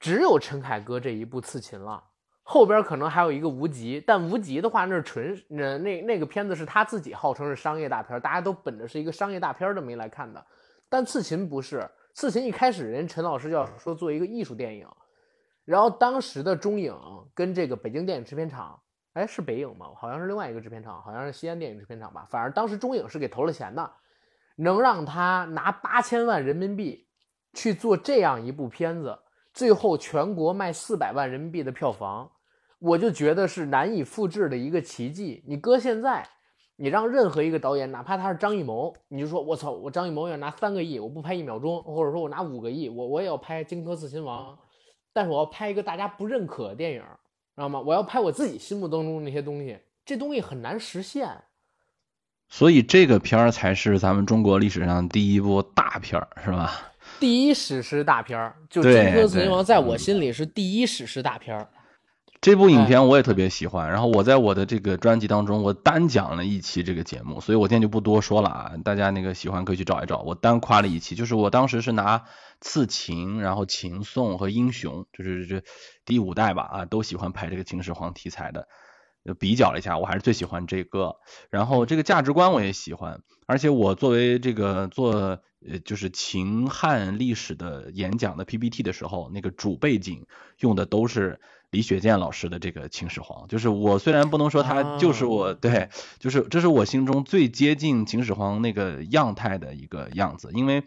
只有陈凯歌这一部《刺秦》了。后边可能还有一个《无极》，但《无极》的话，那是纯那那那个片子是他自己号称是商业大片，大家都本着是一个商业大片这么一来看的，但《刺秦》不是。刺秦一开始，人陈老师就要说做一个艺术电影，然后当时的中影跟这个北京电影制片厂，哎，是北影吗？好像是另外一个制片厂，好像是西安电影制片厂吧。反正当时中影是给投了钱的，能让他拿八千万人民币去做这样一部片子，最后全国卖四百万人民币的票房，我就觉得是难以复制的一个奇迹。你搁现在。你让任何一个导演，哪怕他是张艺谋，你就说我操，我张艺谋要拿三个亿，我不拍一秒钟，或者说我拿五个亿，我我也要拍《荆轲刺秦王》，但是我要拍一个大家不认可的电影，知道吗？我要拍我自己心目当中那些东西，这东西很难实现。所以这个片儿才是咱们中国历史上第一部大片儿，是吧？第一史诗大片儿，就《荆轲刺秦王》在我心里是第一史诗大片儿。这部影片我也特别喜欢，然后我在我的这个专辑当中，我单讲了一期这个节目，所以我今天就不多说了啊，大家那个喜欢可以去找一找，我单夸了一期，就是我当时是拿刺秦，然后秦颂和英雄，就是这第五代吧啊，都喜欢拍这个秦始皇题材的，比较了一下，我还是最喜欢这个，然后这个价值观我也喜欢，而且我作为这个做呃就是秦汉历史的演讲的 PPT 的时候，那个主背景用的都是。李雪健老师的这个秦始皇，就是我虽然不能说他就是我对，就是这是我心中最接近秦始皇那个样态的一个样子，因为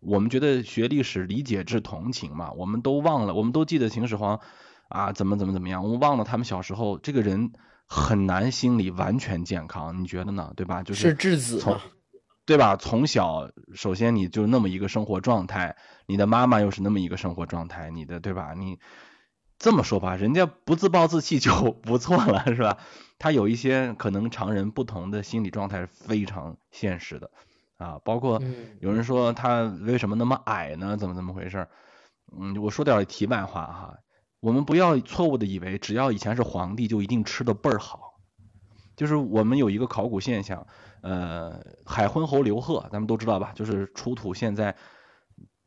我们觉得学历史理解至同情嘛，我们都忘了，我们都记得秦始皇啊怎么怎么怎么样，我们忘了他们小时候这个人很难心理完全健康，你觉得呢？对吧？就是质子对吧？从小首先你就那么一个生活状态，你的妈妈又是那么一个生活状态，你的对吧？你。这么说吧，人家不自暴自弃就 不错了，是吧？他有一些可能常人不同的心理状态是非常现实的啊，包括有人说他为什么那么矮呢？怎么怎么回事？嗯，我说点题外话哈，我们不要错误的以为只要以前是皇帝就一定吃的倍儿好，就是我们有一个考古现象，呃，海昏侯刘贺，咱们都知道吧？就是出土现在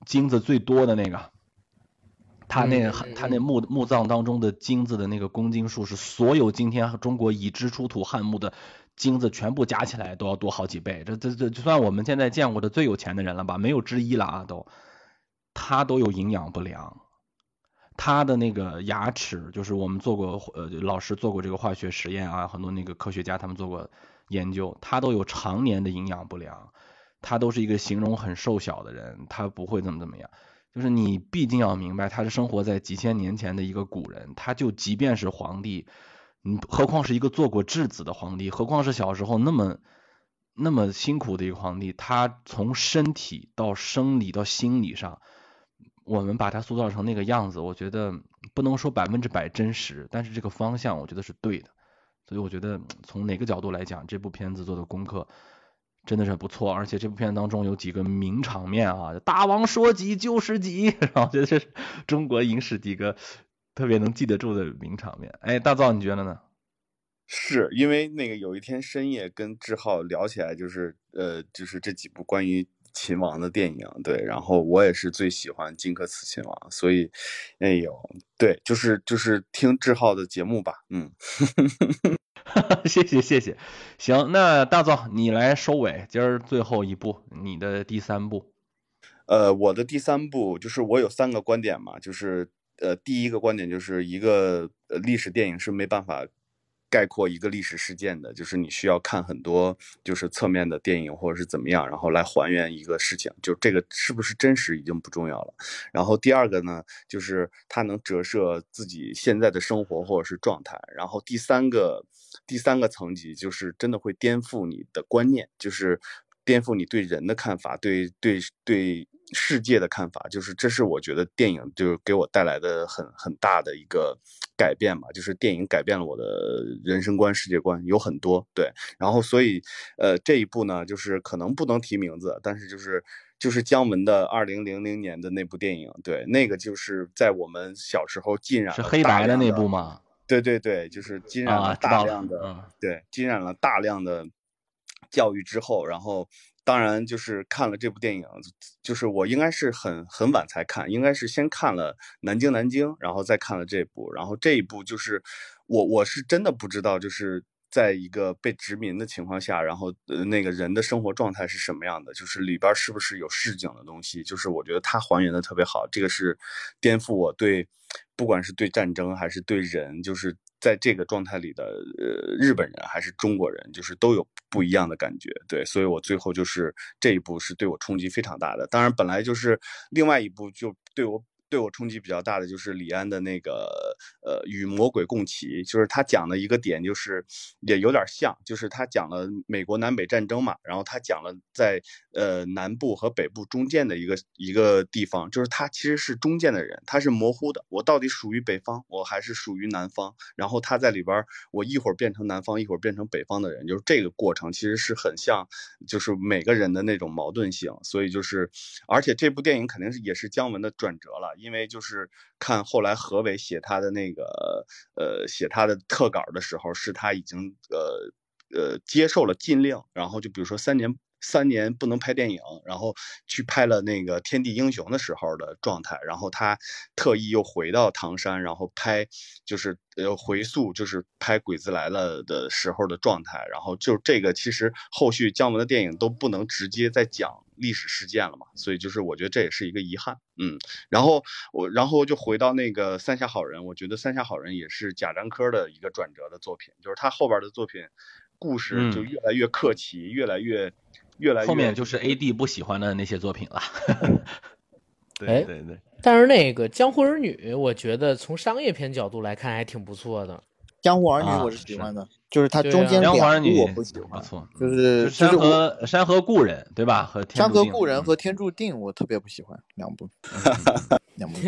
金子最多的那个。他那他那墓墓葬当中的金子的那个公斤数是所有今天中国已知出土汉墓的金子全部加起来都要多好几倍，这这这就算我们现在见过的最有钱的人了吧，没有之一了啊都，他都有营养不良，他的那个牙齿就是我们做过呃老师做过这个化学实验啊，很多那个科学家他们做过研究，他都有常年的营养不良，他都是一个形容很瘦小的人，他不会怎么怎么样。就是你毕竟要明白，他是生活在几千年前的一个古人，他就即便是皇帝，嗯，何况是一个做过质子的皇帝，何况是小时候那么那么辛苦的一个皇帝，他从身体到生理到心理上，我们把他塑造成那个样子，我觉得不能说百分之百真实，但是这个方向我觉得是对的，所以我觉得从哪个角度来讲，这部片子做的功课真的是不错，而且这部片当中有几个名场面啊，大王说几就是几，然后觉得这是中国影史几个特别能记得住的名场面。哎，大造你觉得呢？是因为那个有一天深夜跟志浩聊起来，就是呃，就是这几部关于秦王的电影，对，然后我也是最喜欢荆轲刺秦王，所以，哎呦，对，就是就是听志浩的节目吧，嗯，谢谢谢谢，行，那大造你来收尾，今儿最后一步，你的第三步，呃，我的第三步就是我有三个观点嘛，就是呃，第一个观点就是一个历史电影是没办法。概括一个历史事件的，就是你需要看很多就是侧面的电影或者是怎么样，然后来还原一个事情，就这个是不是真实已经不重要了。然后第二个呢，就是它能折射自己现在的生活或者是状态。然后第三个第三个层级就是真的会颠覆你的观念，就是颠覆你对人的看法，对对对。世界的看法，就是这是我觉得电影就是给我带来的很很大的一个改变吧，就是电影改变了我的人生观、世界观，有很多对。然后所以，呃，这一部呢，就是可能不能提名字，但是就是就是姜文的二零零零年的那部电影，对，那个就是在我们小时候浸染是黑白的那部吗？对对对，就是浸染了大量的，对，浸染了大量的教育之后，然后。当然，就是看了这部电影，就是我应该是很很晚才看，应该是先看了《南京南京》，然后再看了这部，然后这一部就是我我是真的不知道，就是在一个被殖民的情况下，然后呃那个人的生活状态是什么样的，就是里边是不是有市井的东西，就是我觉得它还原的特别好，这个是颠覆我对不管是对战争还是对人，就是。在这个状态里的呃日本人还是中国人，就是都有不一样的感觉，对，所以我最后就是这一部是对我冲击非常大的。当然，本来就是另外一部就对我。对我冲击比较大的就是李安的那个呃与魔鬼共骑，就是他讲的一个点，就是也有点像，就是他讲了美国南北战争嘛，然后他讲了在呃南部和北部中间的一个一个地方，就是他其实是中间的人，他是模糊的，我到底属于北方，我还是属于南方？然后他在里边，我一会儿变成南方，一会儿变成北方的人，就是这个过程其实是很像，就是每个人的那种矛盾性，所以就是，而且这部电影肯定是也是姜文的转折了。因为就是看后来何伟写他的那个呃写他的特稿的时候，是他已经呃呃接受了禁令，然后就比如说三年。三年不能拍电影，然后去拍了那个《天地英雄》的时候的状态，然后他特意又回到唐山，然后拍就是呃回溯，就是拍《鬼子来了》的时候的状态，然后就这个其实后续姜文的电影都不能直接再讲历史事件了嘛，所以就是我觉得这也是一个遗憾，嗯，然后我然后就回到那个《三峡好人》，我觉得《三峡好人》也是贾樟柯的一个转折的作品，就是他后边的作品故事就越来越客气，越来越。越来越后面就是 A D 不喜欢的那些作品了。对对对，但是那个《江湖儿女》，我觉得从商业片角度来看还挺不错的。《江湖儿女》我是喜欢的，就是它中间两部我不喜欢，不错，就是山河山河故人对吧？和山河故人和天注定我特别不喜欢 两部，两部。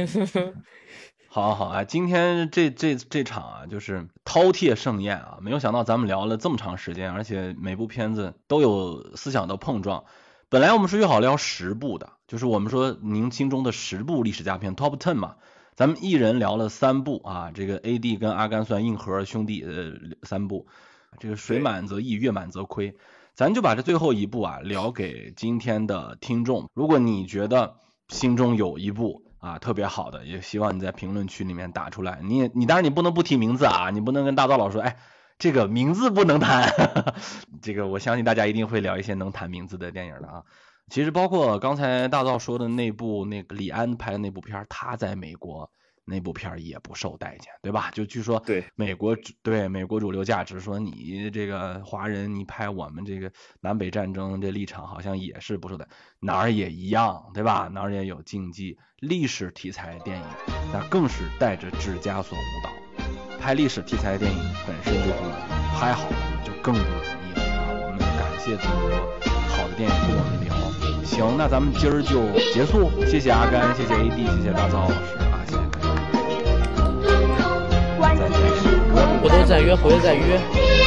好好啊，今天这这这场啊，就是饕餮盛宴啊，没有想到咱们聊了这么长时间，而且每部片子都有思想的碰撞。本来我们是约好聊十部的，就是我们说您心中的十部历史佳片 Top Ten 嘛，咱们一人聊了三部啊，这个 A D 跟阿甘算硬核兄弟呃三部，这个水满则溢，月满则亏，咱就把这最后一部啊聊给今天的听众。如果你觉得心中有一部，啊，特别好的，也希望你在评论区里面打出来。你你当然你不能不提名字啊，你不能跟大刀老说，哎，这个名字不能谈。这个我相信大家一定会聊一些能谈名字的电影的啊。其实包括刚才大道说的那部那个李安拍的那部片他在美国。那部片儿也不受待见，对吧？就据说对美国对美国主流价值说你这个华人你拍我们这个南北战争这立场好像也是不受待，哪儿也一样，对吧？哪儿也有禁忌。历史题材电影那更是带着指枷锁舞蹈。拍历史题材电影本身就不容易，拍好了就更不容易啊！我们感谢这么多好的电影跟我们聊。行，那咱们今儿就结束，谢谢阿甘，谢谢 AD，谢谢大钊老师。回头再约，回头再约。